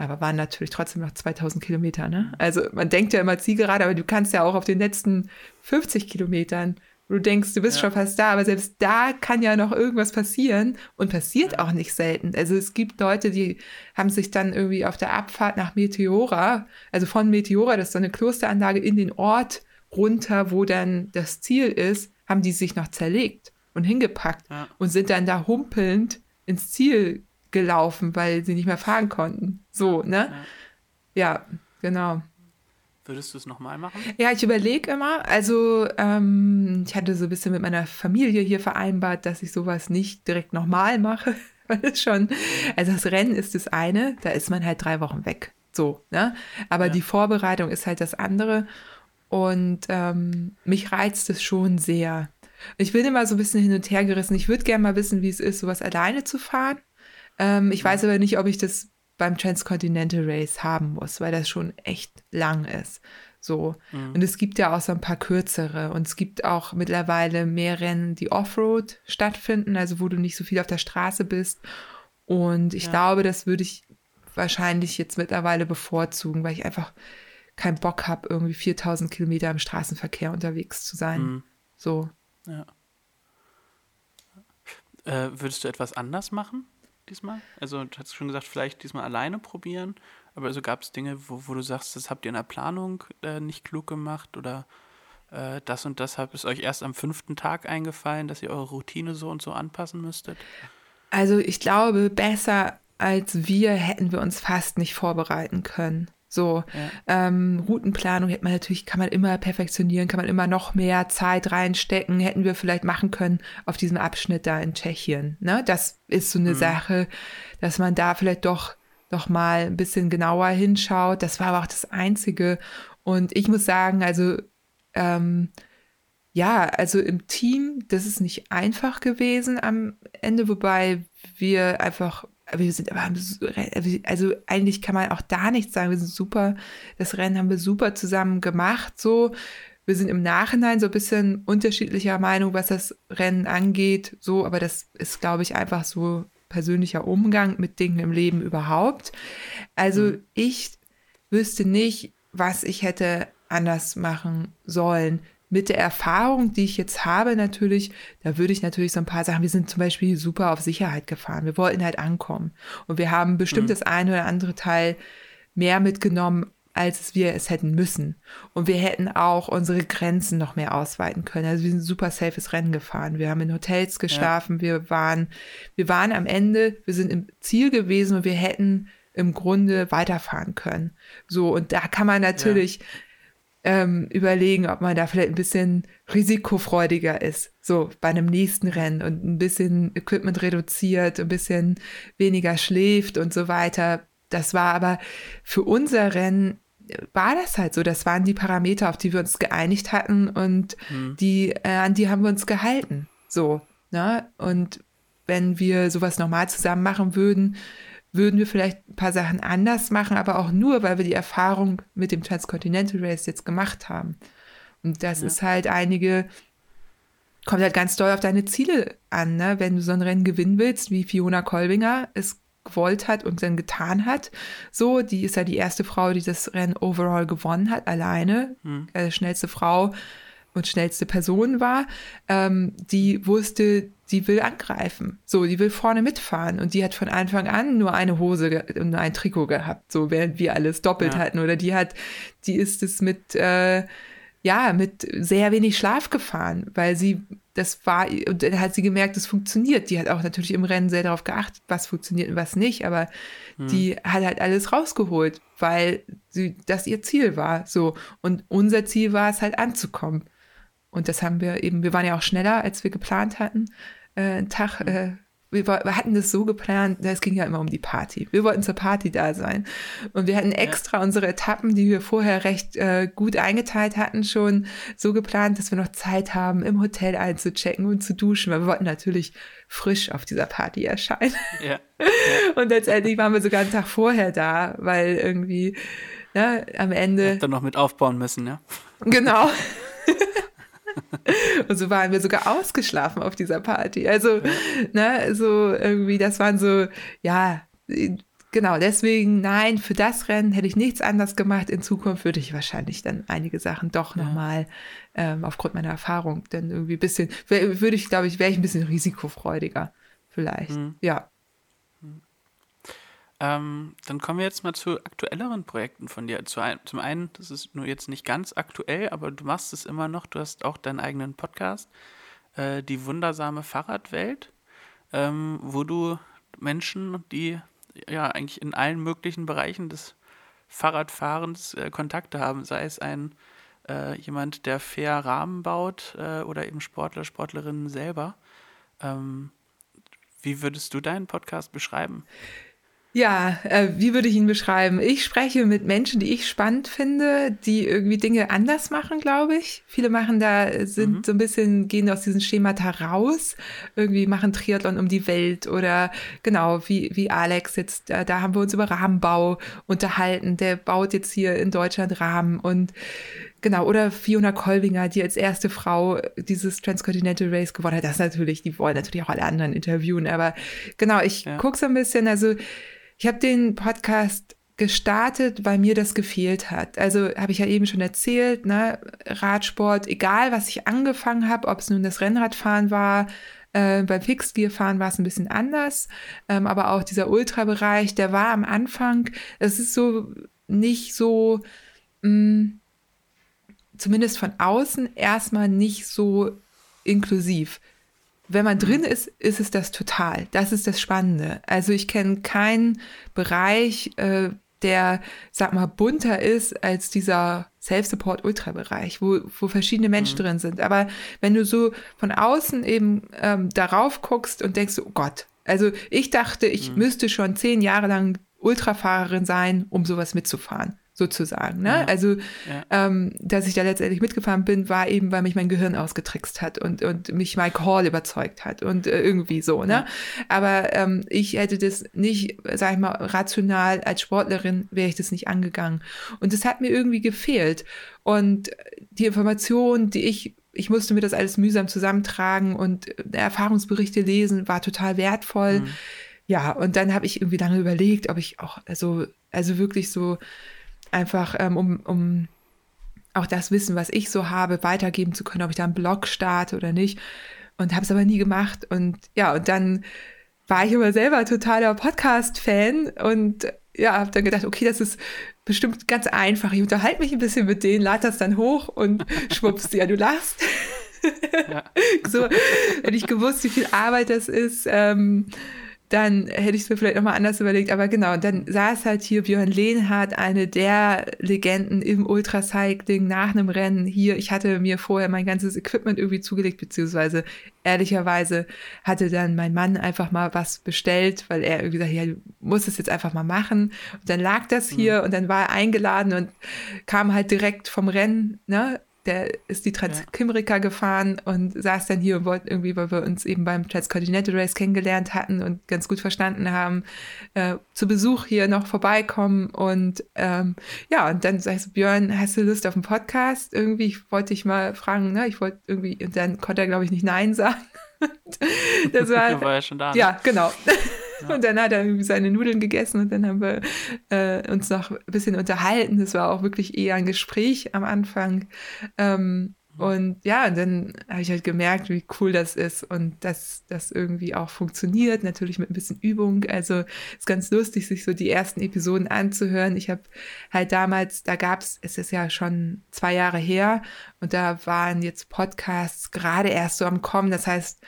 Aber waren natürlich trotzdem noch 2000 Kilometer. Ne? Also man denkt ja immer Zielgerade, aber du kannst ja auch auf den letzten 50 Kilometern, wo du denkst, du bist ja. schon fast da, aber selbst da kann ja noch irgendwas passieren und passiert ja. auch nicht selten. Also es gibt Leute, die haben sich dann irgendwie auf der Abfahrt nach Meteora, also von Meteora, das ist so eine Klosteranlage, in den Ort runter, wo dann das Ziel ist, haben die sich noch zerlegt und hingepackt ja. und sind dann da humpelnd ins Ziel gelaufen, weil sie nicht mehr fahren konnten. So, ne? Ja, ja genau. Würdest du es nochmal machen? Ja, ich überlege immer. Also, ähm, ich hatte so ein bisschen mit meiner Familie hier vereinbart, dass ich sowas nicht direkt nochmal mache. Weil es schon, also das Rennen ist das eine, da ist man halt drei Wochen weg. So, ne? Aber ja. die Vorbereitung ist halt das andere. Und ähm, mich reizt es schon sehr. Ich bin immer so ein bisschen hin und her gerissen. Ich würde gerne mal wissen, wie es ist, sowas alleine zu fahren. Ähm, ich weiß aber nicht, ob ich das beim Transcontinental Race haben muss, weil das schon echt lang ist. So. Mhm. Und es gibt ja auch so ein paar kürzere. Und es gibt auch mittlerweile mehr Rennen, die Offroad stattfinden, also wo du nicht so viel auf der Straße bist. Und ich ja. glaube, das würde ich wahrscheinlich jetzt mittlerweile bevorzugen, weil ich einfach keinen Bock habe, irgendwie 4000 Kilometer im Straßenverkehr unterwegs zu sein. Mhm. So. Ja. Äh, würdest du etwas anders machen? Diesmal? Also du hast schon gesagt, vielleicht diesmal alleine probieren, aber also gab es Dinge, wo, wo du sagst, das habt ihr in der Planung äh, nicht klug gemacht oder äh, das und das hat es euch erst am fünften Tag eingefallen, dass ihr eure Routine so und so anpassen müsstet? Also ich glaube, besser als wir hätten wir uns fast nicht vorbereiten können. So, ja. ähm, Routenplanung hätte man natürlich, kann man immer perfektionieren, kann man immer noch mehr Zeit reinstecken, hätten wir vielleicht machen können auf diesem Abschnitt da in Tschechien. Ne? Das ist so eine mhm. Sache, dass man da vielleicht doch noch mal ein bisschen genauer hinschaut. Das war aber auch das Einzige. Und ich muss sagen, also ähm, ja, also im Team, das ist nicht einfach gewesen am Ende, wobei wir einfach wir sind aber, also eigentlich kann man auch da nichts sagen. Wir sind super, das Rennen haben wir super zusammen gemacht, so. Wir sind im Nachhinein so ein bisschen unterschiedlicher Meinung, was das Rennen angeht, so, aber das ist, glaube ich, einfach so persönlicher Umgang mit Dingen im Leben überhaupt. Also mhm. ich wüsste nicht, was ich hätte anders machen sollen mit der Erfahrung, die ich jetzt habe, natürlich, da würde ich natürlich so ein paar Sachen, wir sind zum Beispiel super auf Sicherheit gefahren. Wir wollten halt ankommen. Und wir haben bestimmt mhm. das eine oder andere Teil mehr mitgenommen, als wir es hätten müssen. Und wir hätten auch unsere Grenzen noch mehr ausweiten können. Also wir sind super safes Rennen gefahren. Wir haben in Hotels geschlafen. Ja. Wir waren, wir waren am Ende, wir sind im Ziel gewesen und wir hätten im Grunde weiterfahren können. So, und da kann man natürlich ja. Ähm, überlegen, ob man da vielleicht ein bisschen risikofreudiger ist. So, bei einem nächsten Rennen und ein bisschen Equipment reduziert, ein bisschen weniger schläft und so weiter. Das war aber für unser Rennen war das halt so. Das waren die Parameter, auf die wir uns geeinigt hatten und mhm. die, äh, an die haben wir uns gehalten. So, ne? Und wenn wir sowas nochmal zusammen machen würden, würden wir vielleicht ein paar Sachen anders machen, aber auch nur, weil wir die Erfahrung mit dem Transcontinental Race jetzt gemacht haben. Und das ja. ist halt einige, kommt halt ganz doll auf deine Ziele an, ne? Wenn du so ein Rennen gewinnen willst, wie Fiona Kolbinger es gewollt hat und dann getan hat. So, die ist ja die erste Frau, die das Rennen overall gewonnen hat, alleine. Hm. Äh, schnellste Frau und schnellste Person war. Ähm, die wusste, die will angreifen. So, die will vorne mitfahren. Und die hat von Anfang an nur eine Hose und ein Trikot gehabt, so während wir alles doppelt ja. hatten. Oder die hat, die ist es mit, äh, ja, mit sehr wenig Schlaf gefahren, weil sie das war, und dann hat sie gemerkt, es funktioniert. Die hat auch natürlich im Rennen sehr darauf geachtet, was funktioniert und was nicht, aber hm. die hat halt alles rausgeholt, weil sie, das ihr Ziel war. So. Und unser Ziel war es halt anzukommen. Und das haben wir eben, wir waren ja auch schneller, als wir geplant hatten. Äh, einen Tag äh, wir, wir, hatten das so geplant, es ging ja immer um die Party. Wir wollten zur Party da sein. Und wir hatten extra ja. unsere Etappen, die wir vorher recht äh, gut eingeteilt hatten, schon so geplant, dass wir noch Zeit haben, im Hotel einzuchecken und zu duschen, weil wir wollten natürlich frisch auf dieser Party erscheinen. Ja. ja. Und letztendlich waren wir sogar einen Tag vorher da, weil irgendwie ne, am Ende. Dann noch mit aufbauen müssen, ja? Genau. und so waren wir sogar ausgeschlafen auf dieser Party. Also, ja. ne, so irgendwie, das waren so, ja, genau, deswegen, nein, für das Rennen hätte ich nichts anders gemacht. In Zukunft würde ich wahrscheinlich dann einige Sachen doch ja. nochmal ähm, aufgrund meiner Erfahrung dann irgendwie ein bisschen, würde ich, glaube ich, wäre ich ein bisschen risikofreudiger. Vielleicht, mhm. ja. Ähm, dann kommen wir jetzt mal zu aktuelleren Projekten von dir. Zu ein, zum einen, das ist nur jetzt nicht ganz aktuell, aber du machst es immer noch. Du hast auch deinen eigenen Podcast, äh, die wundersame Fahrradwelt, ähm, wo du Menschen, die ja eigentlich in allen möglichen Bereichen des Fahrradfahrens äh, Kontakte haben, sei es ein äh, jemand, der fair Rahmen baut äh, oder eben Sportler, Sportlerinnen selber. Ähm, wie würdest du deinen Podcast beschreiben? Ja, äh, wie würde ich ihn beschreiben? Ich spreche mit Menschen, die ich spannend finde, die irgendwie Dinge anders machen, glaube ich. Viele machen da, sind mhm. so ein bisschen, gehen aus diesen Schemata raus, irgendwie machen Triathlon um die Welt oder genau, wie, wie Alex jetzt, da, da haben wir uns über Rahmenbau unterhalten. Der baut jetzt hier in Deutschland Rahmen und Genau, oder Fiona Kolbinger, die als erste Frau dieses Transcontinental Race gewonnen hat. Das natürlich, die wollen natürlich auch alle anderen interviewen, aber genau, ich ja. gucke so ein bisschen, also ich habe den Podcast gestartet, weil mir das gefehlt hat. Also habe ich ja eben schon erzählt, ne, Radsport, egal was ich angefangen habe, ob es nun das Rennradfahren war, äh, beim Fixgearfahren war es ein bisschen anders, ähm, aber auch dieser Ultrabereich, der war am Anfang, es ist so nicht so, mh, mm, zumindest von außen erstmal nicht so inklusiv. Wenn man drin ist, ist es das total. Das ist das Spannende. Also ich kenne keinen Bereich, äh, der, sag mal, bunter ist als dieser Self-Support-Ultra-Bereich, wo, wo verschiedene Menschen mhm. drin sind. Aber wenn du so von außen eben ähm, darauf guckst und denkst, oh Gott, also ich dachte, ich mhm. müsste schon zehn Jahre lang Ultrafahrerin sein, um sowas mitzufahren sozusagen. Ne? Ja. Also, ja. Ähm, dass ich da letztendlich mitgefahren bin, war eben, weil mich mein Gehirn ausgetrickst hat und, und mich Mike Hall überzeugt hat und äh, irgendwie so. Ne? Ja. Aber ähm, ich hätte das nicht, sag ich mal, rational als Sportlerin wäre ich das nicht angegangen. Und das hat mir irgendwie gefehlt. Und die Information, die ich ich musste mir das alles mühsam zusammentragen und äh, Erfahrungsberichte lesen, war total wertvoll. Mhm. Ja, und dann habe ich irgendwie lange überlegt, ob ich auch, also, also wirklich so einfach ähm, um, um auch das Wissen, was ich so habe, weitergeben zu können, ob ich da einen Blog starte oder nicht. Und habe es aber nie gemacht. Und ja, und dann war ich aber selber totaler Podcast-Fan und ja, habe dann gedacht, okay, das ist bestimmt ganz einfach. Ich unterhalte mich ein bisschen mit denen, lade das dann hoch und schwupps, ja, du lachst. Ja. so, hätte ich gewusst, wie viel Arbeit das ist. Ähm, dann hätte ich es mir vielleicht nochmal anders überlegt. Aber genau, dann saß halt hier Björn Lehnhardt, eine der Legenden im Ultracycling nach einem Rennen hier. Ich hatte mir vorher mein ganzes Equipment irgendwie zugelegt, beziehungsweise ehrlicherweise hatte dann mein Mann einfach mal was bestellt, weil er irgendwie gesagt, ja, du musst es jetzt einfach mal machen. Und dann lag das hier mhm. und dann war er eingeladen und kam halt direkt vom Rennen, ne? Der ist die Transkimrika ja. gefahren und saß dann hier und wollte irgendwie, weil wir uns eben beim Transcontinental Race kennengelernt hatten und ganz gut verstanden haben, äh, zu Besuch hier noch vorbeikommen. Und ähm, ja, und dann sagst du, Björn, hast du Lust auf einen Podcast? Irgendwie, ich wollte dich mal fragen, ne? Ich wollte irgendwie, und dann konnte er, glaube ich, nicht Nein sagen. das war, war ja schon da. Ne? Ja, genau. Und dann hat er irgendwie seine Nudeln gegessen und dann haben wir äh, uns noch ein bisschen unterhalten. Das war auch wirklich eher ein Gespräch am Anfang. Ähm, und ja, und dann habe ich halt gemerkt, wie cool das ist und dass das irgendwie auch funktioniert, natürlich mit ein bisschen Übung. Also ist ganz lustig, sich so die ersten Episoden anzuhören. Ich habe halt damals, da gab es, es ist ja schon zwei Jahre her und da waren jetzt Podcasts gerade erst so am Kommen. Das heißt,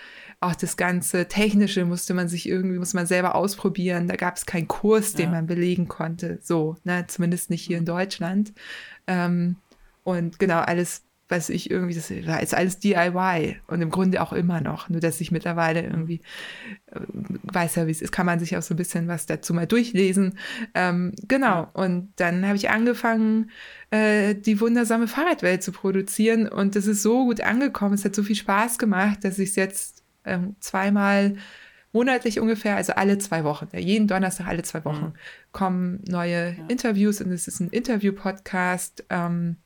auch das ganze Technische musste man sich irgendwie, muss man selber ausprobieren. Da gab es keinen Kurs, den ja. man belegen konnte. So, ne, zumindest nicht hier in Deutschland. Ähm, und genau, alles, was ich irgendwie, das ist alles DIY und im Grunde auch immer noch. Nur, dass ich mittlerweile irgendwie äh, weiß ja, wie es ist, kann man sich auch so ein bisschen was dazu mal durchlesen. Ähm, genau, und dann habe ich angefangen, äh, die wundersame Fahrradwelt zu produzieren und das ist so gut angekommen. Es hat so viel Spaß gemacht, dass ich es jetzt ähm, zweimal monatlich ungefähr, also alle zwei Wochen, ja, jeden Donnerstag alle zwei Wochen mhm. kommen neue ja. Interviews und es ist ein Interview-Podcast. Ähm,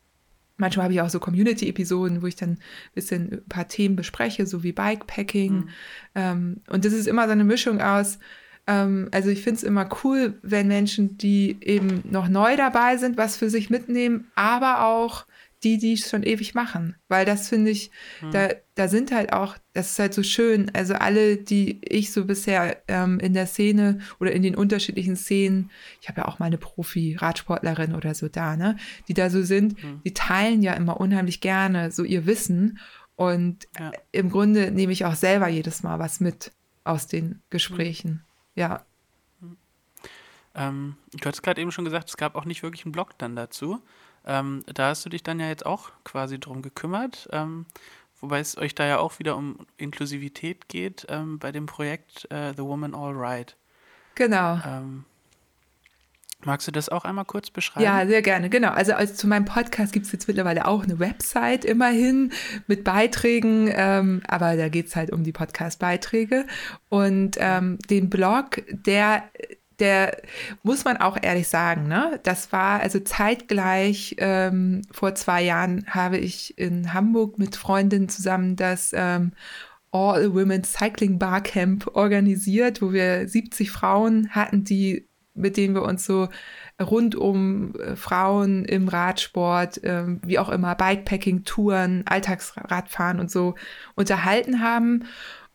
manchmal habe ich auch so Community-Episoden, wo ich dann ein bisschen ein paar Themen bespreche, so wie Bikepacking. Mhm. Ähm, und das ist immer so eine Mischung aus, ähm, also ich finde es immer cool, wenn Menschen, die eben noch neu dabei sind, was für sich mitnehmen, aber auch die, die es schon ewig machen. Weil das finde ich, mhm. da, da sind halt auch, das ist halt so schön. Also alle, die ich so bisher ähm, in der Szene oder in den unterschiedlichen Szenen, ich habe ja auch mal eine Profi-Radsportlerin oder so da, ne, die da so sind, mhm. die teilen ja immer unheimlich gerne so ihr Wissen. Und ja. im Grunde nehme ich auch selber jedes Mal was mit aus den Gesprächen. Mhm. Ja. Mhm. Ähm, du hast gerade eben schon gesagt, es gab auch nicht wirklich einen Blog dann dazu. Ähm, da hast du dich dann ja jetzt auch quasi drum gekümmert, ähm, wobei es euch da ja auch wieder um Inklusivität geht ähm, bei dem Projekt äh, The Woman All Right. Genau. Ähm, magst du das auch einmal kurz beschreiben? Ja, sehr gerne. Genau. Also, also zu meinem Podcast gibt es jetzt mittlerweile auch eine Website immerhin mit Beiträgen, ähm, aber da geht es halt um die Podcast-Beiträge. Und ähm, den Blog, der der muss man auch ehrlich sagen, ne? Das war also zeitgleich ähm, vor zwei Jahren habe ich in Hamburg mit Freundinnen zusammen das ähm, All Women's Cycling Bar Camp organisiert, wo wir 70 Frauen hatten, die mit denen wir uns so rund um äh, Frauen im Radsport, äh, wie auch immer, Bikepacking, Touren, Alltagsradfahren und so unterhalten haben.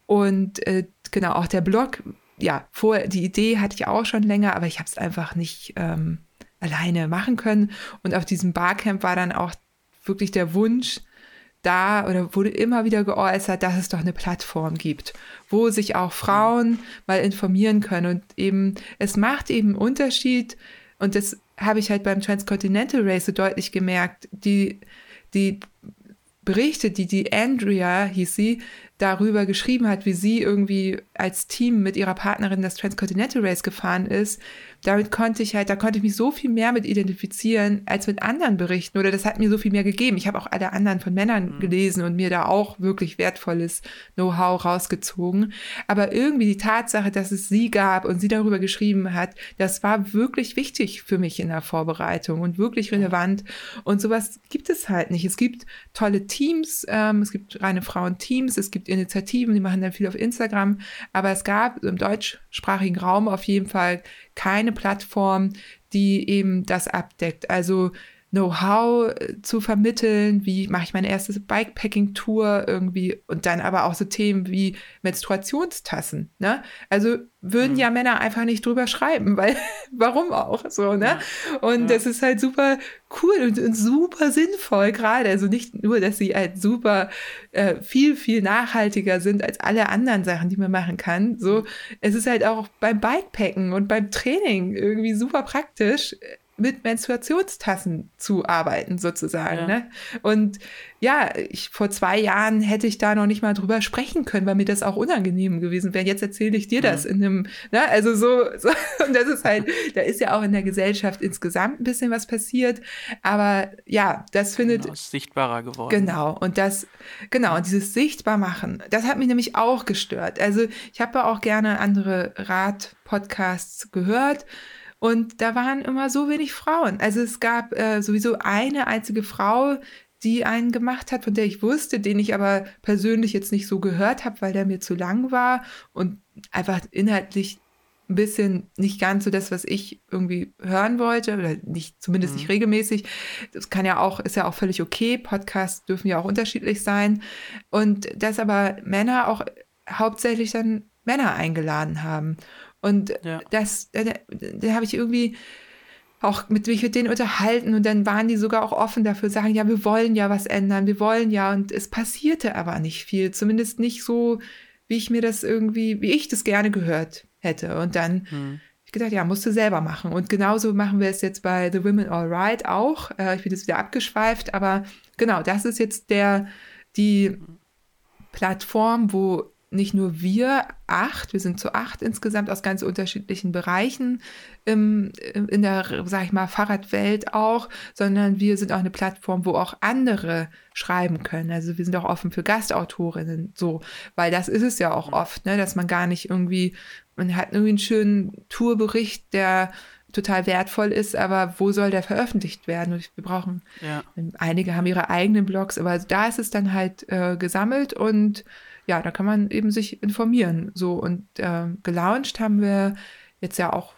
Und äh, genau, auch der Blog ja, vorher, die Idee hatte ich auch schon länger, aber ich habe es einfach nicht ähm, alleine machen können. Und auf diesem Barcamp war dann auch wirklich der Wunsch da oder wurde immer wieder geäußert, dass es doch eine Plattform gibt, wo sich auch Frauen mal informieren können. Und eben, es macht eben einen Unterschied. Und das habe ich halt beim Transcontinental Race so deutlich gemerkt. Die, die Berichte, die die Andrea, hieß sie, darüber geschrieben hat, wie sie irgendwie als Team mit ihrer Partnerin das Transcontinental Race gefahren ist, damit konnte ich halt, da konnte ich mich so viel mehr mit identifizieren als mit anderen Berichten oder das hat mir so viel mehr gegeben. Ich habe auch alle anderen von Männern mhm. gelesen und mir da auch wirklich wertvolles Know-how rausgezogen. Aber irgendwie die Tatsache, dass es sie gab und sie darüber geschrieben hat, das war wirklich wichtig für mich in der Vorbereitung und wirklich relevant. Und sowas gibt es halt nicht. Es gibt tolle Teams, ähm, es gibt reine Frauenteams, es gibt Initiativen, die machen dann viel auf Instagram, aber es gab im deutschsprachigen Raum auf jeden Fall keine Plattform, die eben das abdeckt. Also Know-how äh, zu vermitteln, wie mache ich meine erste Bikepacking-Tour irgendwie und dann aber auch so Themen wie Menstruationstassen. Ne? Also würden mhm. ja Männer einfach nicht drüber schreiben, weil warum auch so, ne? Und ja. das ist halt super cool und, und super sinnvoll gerade. Also nicht nur, dass sie halt super äh, viel, viel nachhaltiger sind als alle anderen Sachen, die man machen kann. So, mhm. es ist halt auch beim Bikepacken und beim Training irgendwie super praktisch mit Menstruationstassen zu arbeiten, sozusagen. Ja. Ne? Und ja, ich, vor zwei Jahren hätte ich da noch nicht mal drüber sprechen können, weil mir das auch unangenehm gewesen wäre. Jetzt erzähle ich dir das in einem, ne? also so, so, und das ist halt, da ist ja auch in der Gesellschaft insgesamt ein bisschen was passiert, aber ja, das findet. Genau, sichtbarer geworden. Genau, und das, genau, und dieses Sichtbarmachen, das hat mich nämlich auch gestört. Also ich habe auch gerne andere Rat-Podcasts gehört, und da waren immer so wenig Frauen. Also es gab äh, sowieso eine einzige Frau, die einen gemacht hat, von der ich wusste, den ich aber persönlich jetzt nicht so gehört habe, weil der mir zu lang war und einfach inhaltlich ein bisschen nicht ganz so das, was ich irgendwie hören wollte, oder nicht, zumindest mhm. nicht regelmäßig. Das kann ja auch, ist ja auch völlig okay. Podcasts dürfen ja auch unterschiedlich sein. Und dass aber Männer auch hauptsächlich dann Männer eingeladen haben. Und ja. das, da, da habe ich irgendwie auch mit mich mit denen unterhalten und dann waren die sogar auch offen dafür, sagen, ja, wir wollen ja was ändern, wir wollen ja und es passierte aber nicht viel, zumindest nicht so, wie ich mir das irgendwie, wie ich das gerne gehört hätte. Und dann hm. ich gedacht, ja, musst du selber machen. Und genauso machen wir es jetzt bei The Women All Right auch. Äh, ich bin jetzt wieder abgeschweift, aber genau, das ist jetzt der, die Plattform, wo nicht nur wir acht, wir sind zu acht insgesamt aus ganz unterschiedlichen Bereichen im, in der, sag ich mal, Fahrradwelt auch, sondern wir sind auch eine Plattform, wo auch andere schreiben können. Also wir sind auch offen für Gastautorinnen, so, weil das ist es ja auch mhm. oft, ne, dass man gar nicht irgendwie, man hat irgendwie einen schönen Tourbericht, der total wertvoll ist, aber wo soll der veröffentlicht werden? Und wir brauchen, ja. einige haben ihre eigenen Blogs, aber da ist es dann halt äh, gesammelt und ja, da kann man eben sich informieren. So und äh, gelauncht haben wir jetzt ja auch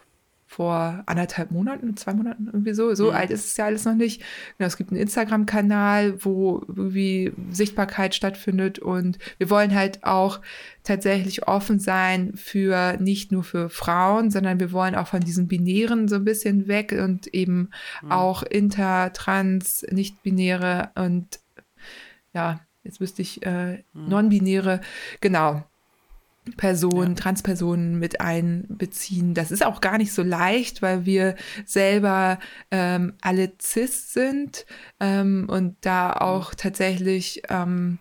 vor anderthalb Monaten, zwei Monaten irgendwie so. So mhm. alt ist es ja alles noch nicht. Genau, es gibt einen Instagram-Kanal, wo irgendwie Sichtbarkeit stattfindet und wir wollen halt auch tatsächlich offen sein für nicht nur für Frauen, sondern wir wollen auch von diesen Binären so ein bisschen weg und eben mhm. auch inter, trans, nicht-binäre und ja, jetzt wüsste ich, äh, hm. non-binäre, genau, Personen, ja. Transpersonen mit einbeziehen. Das ist auch gar nicht so leicht, weil wir selber ähm, alle cis sind ähm, und da hm. auch tatsächlich ähm,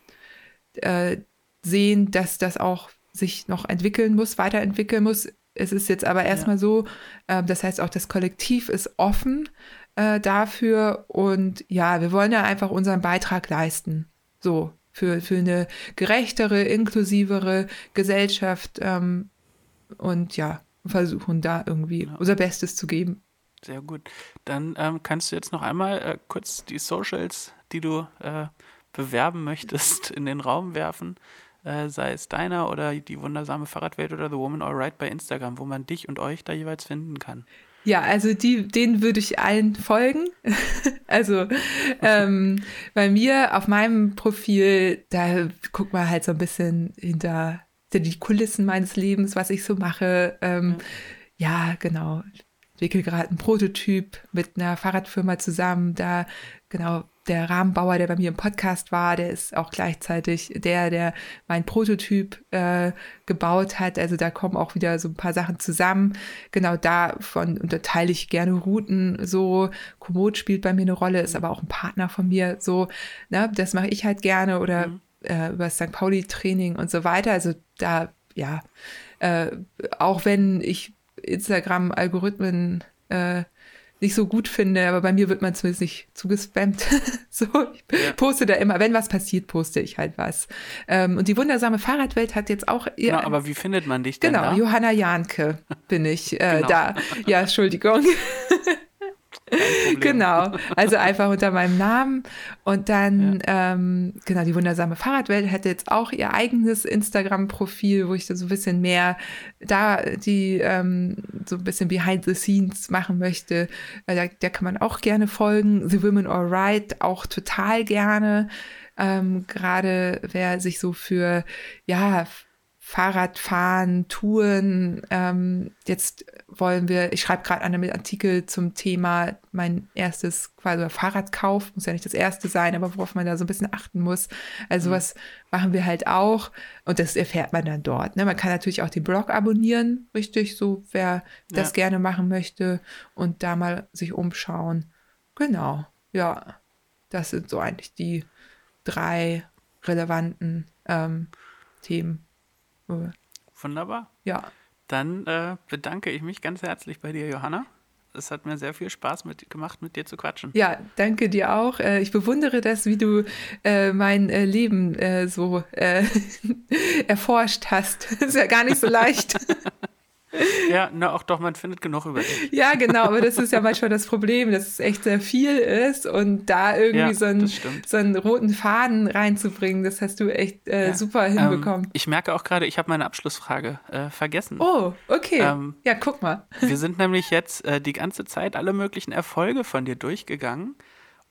äh, sehen, dass das auch sich noch entwickeln muss, weiterentwickeln muss. Es ist jetzt aber erstmal ja. so, äh, das heißt auch das Kollektiv ist offen äh, dafür und ja, wir wollen ja einfach unseren Beitrag leisten. So, für, für eine gerechtere, inklusivere Gesellschaft ähm, und ja, versuchen da irgendwie ja. unser Bestes zu geben. Sehr gut. Dann ähm, kannst du jetzt noch einmal äh, kurz die Socials, die du äh, bewerben möchtest, in den Raum werfen. Äh, sei es deiner oder die wundersame Fahrradwelt oder The Woman Alright bei Instagram, wo man dich und euch da jeweils finden kann. Ja, also die, denen würde ich allen folgen. also ähm, bei mir auf meinem Profil, da guckt man halt so ein bisschen hinter, die Kulissen meines Lebens, was ich so mache. Ähm, ja. ja, genau. Entwickle gerade einen Prototyp mit einer Fahrradfirma zusammen. Da genau der Rahmenbauer, der bei mir im Podcast war, der ist auch gleichzeitig der, der mein Prototyp äh, gebaut hat. Also da kommen auch wieder so ein paar Sachen zusammen. Genau davon unterteile ich gerne Routen. So, Komoot spielt bei mir eine Rolle, ist aber auch ein Partner von mir. So, ne, das mache ich halt gerne oder mhm. äh, über das St. Pauli-Training und so weiter. Also da, ja, äh, auch wenn ich Instagram-Algorithmen äh, nicht so gut finde, aber bei mir wird man zumindest nicht zugespammt. so, ich ja. poste da immer, wenn was passiert, poste ich halt was. Ähm, und die wundersame Fahrradwelt hat jetzt auch. Genau, aber wie findet man dich denn? Genau, da? Johanna Jahnke bin ich äh, genau. da. Ja, Entschuldigung. Genau, also einfach unter meinem Namen. Und dann, ja. ähm, genau, die wundersame Fahrradwelt hätte jetzt auch ihr eigenes Instagram-Profil, wo ich so ein bisschen mehr da die ähm, so ein bisschen behind the scenes machen möchte. Äh, da, der kann man auch gerne folgen. The Women Alright auch total gerne. Ähm, Gerade wer sich so für, ja, Fahrradfahren, Touren. Ähm, jetzt wollen wir, ich schreibe gerade einen Artikel zum Thema mein erstes quasi Fahrradkauf, muss ja nicht das erste sein, aber worauf man da so ein bisschen achten muss. Also mhm. was machen wir halt auch und das erfährt man dann dort. Ne? Man kann natürlich auch den Blog abonnieren, richtig, so wer das ja. gerne machen möchte und da mal sich umschauen. Genau, ja, das sind so eigentlich die drei relevanten ähm, Themen. Wunderbar. Ja. Dann äh, bedanke ich mich ganz herzlich bei dir, Johanna. Es hat mir sehr viel Spaß mit, gemacht, mit dir zu quatschen. Ja, danke dir auch. Äh, ich bewundere das, wie du äh, mein äh, Leben so erforscht hast. Das ist ja gar nicht so leicht. Ja, na auch doch, man findet genug über dich. Ja, genau, aber das ist ja manchmal das Problem, dass es echt sehr viel ist und da irgendwie ja, so, einen, so, einen, roten Faden reinzubringen, das hast du echt äh, ja. super hinbekommen. Ähm, ich merke auch gerade, ich habe meine Abschlussfrage äh, vergessen. Oh, okay. Ähm, ja, guck mal. Wir sind nämlich jetzt äh, die ganze Zeit alle möglichen Erfolge von dir durchgegangen.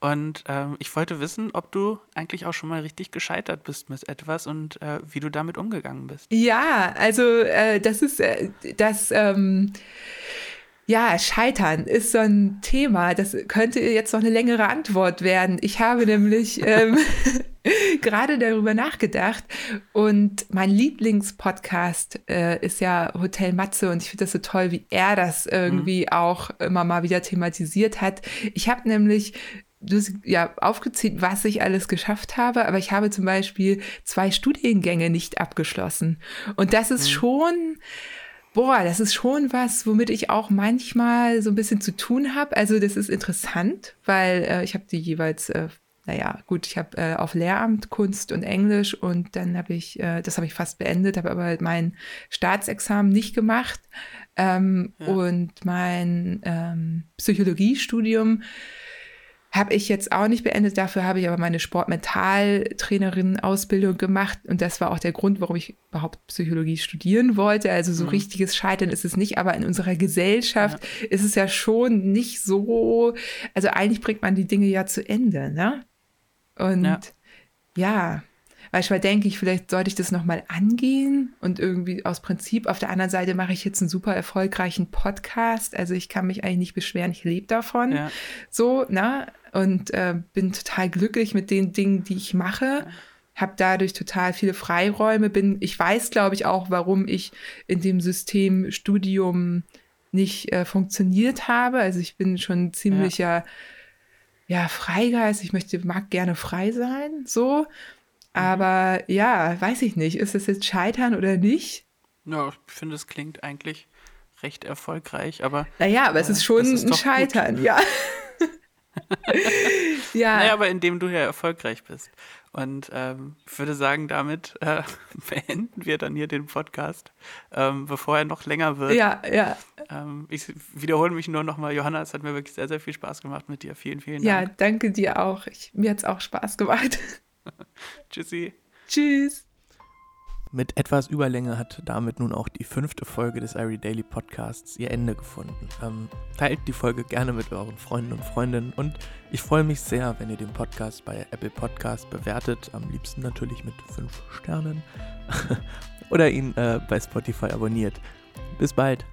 Und ähm, ich wollte wissen, ob du eigentlich auch schon mal richtig gescheitert bist mit etwas und äh, wie du damit umgegangen bist. Ja, also äh, das ist äh, das. Ähm ja, Scheitern ist so ein Thema. Das könnte jetzt noch eine längere Antwort werden. Ich habe nämlich ähm, gerade darüber nachgedacht und mein Lieblingspodcast äh, ist ja Hotel Matze und ich finde das so toll, wie er das irgendwie mhm. auch immer mal wieder thematisiert hat. Ich habe nämlich du hast ja aufgezählt, was ich alles geschafft habe, aber ich habe zum Beispiel zwei Studiengänge nicht abgeschlossen. Und das ist mhm. schon, boah, das ist schon was, womit ich auch manchmal so ein bisschen zu tun habe. Also das ist interessant, weil äh, ich habe die jeweils äh, naja, gut, ich habe äh, auf Lehramt Kunst und Englisch und dann habe ich, äh, das habe ich fast beendet, habe aber mein Staatsexamen nicht gemacht ähm, ja. und mein ähm, Psychologiestudium habe ich jetzt auch nicht beendet. Dafür habe ich aber meine Sportmentaltrainerin-Ausbildung gemacht. Und das war auch der Grund, warum ich überhaupt Psychologie studieren wollte. Also so mhm. richtiges Scheitern ist es nicht. Aber in unserer Gesellschaft ja. ist es ja schon nicht so. Also eigentlich bringt man die Dinge ja zu Ende, ne? Und ja, ja Manchmal denke ich, vielleicht sollte ich das nochmal angehen und irgendwie aus Prinzip. Auf der anderen Seite mache ich jetzt einen super erfolgreichen Podcast. Also ich kann mich eigentlich nicht beschweren, ich lebe davon. Ja. So, ne? Und äh, bin total glücklich mit den Dingen, die ich mache. Ja. Habe dadurch total viele Freiräume. Bin, ich weiß, glaube ich, auch, warum ich in dem System Studium nicht äh, funktioniert habe. Also ich bin schon ziemlicher ja. ja, Freigeist. Ich möchte, mag gerne frei sein. So. Mhm. Aber ja, weiß ich nicht. Ist es jetzt Scheitern oder nicht? Ja, ich finde, es klingt eigentlich recht erfolgreich, aber. Naja, aber äh, es ist schon ist ein Scheitern, gut. ja. ja. Naja, aber indem du ja erfolgreich bist. Und ähm, ich würde sagen, damit äh, beenden wir dann hier den Podcast, ähm, bevor er noch länger wird. Ja, ja. Ähm, ich wiederhole mich nur nochmal, Johanna, es hat mir wirklich sehr, sehr viel Spaß gemacht mit dir. Vielen, vielen Dank. Ja, danke dir auch. Ich, mir hat es auch Spaß gemacht. Tschüssi. Tschüss. Mit etwas Überlänge hat damit nun auch die fünfte Folge des Irie Daily Podcasts ihr Ende gefunden. Ähm, teilt die Folge gerne mit euren Freunden und Freundinnen und ich freue mich sehr, wenn ihr den Podcast bei Apple Podcast bewertet, am liebsten natürlich mit fünf Sternen oder ihn äh, bei Spotify abonniert. Bis bald.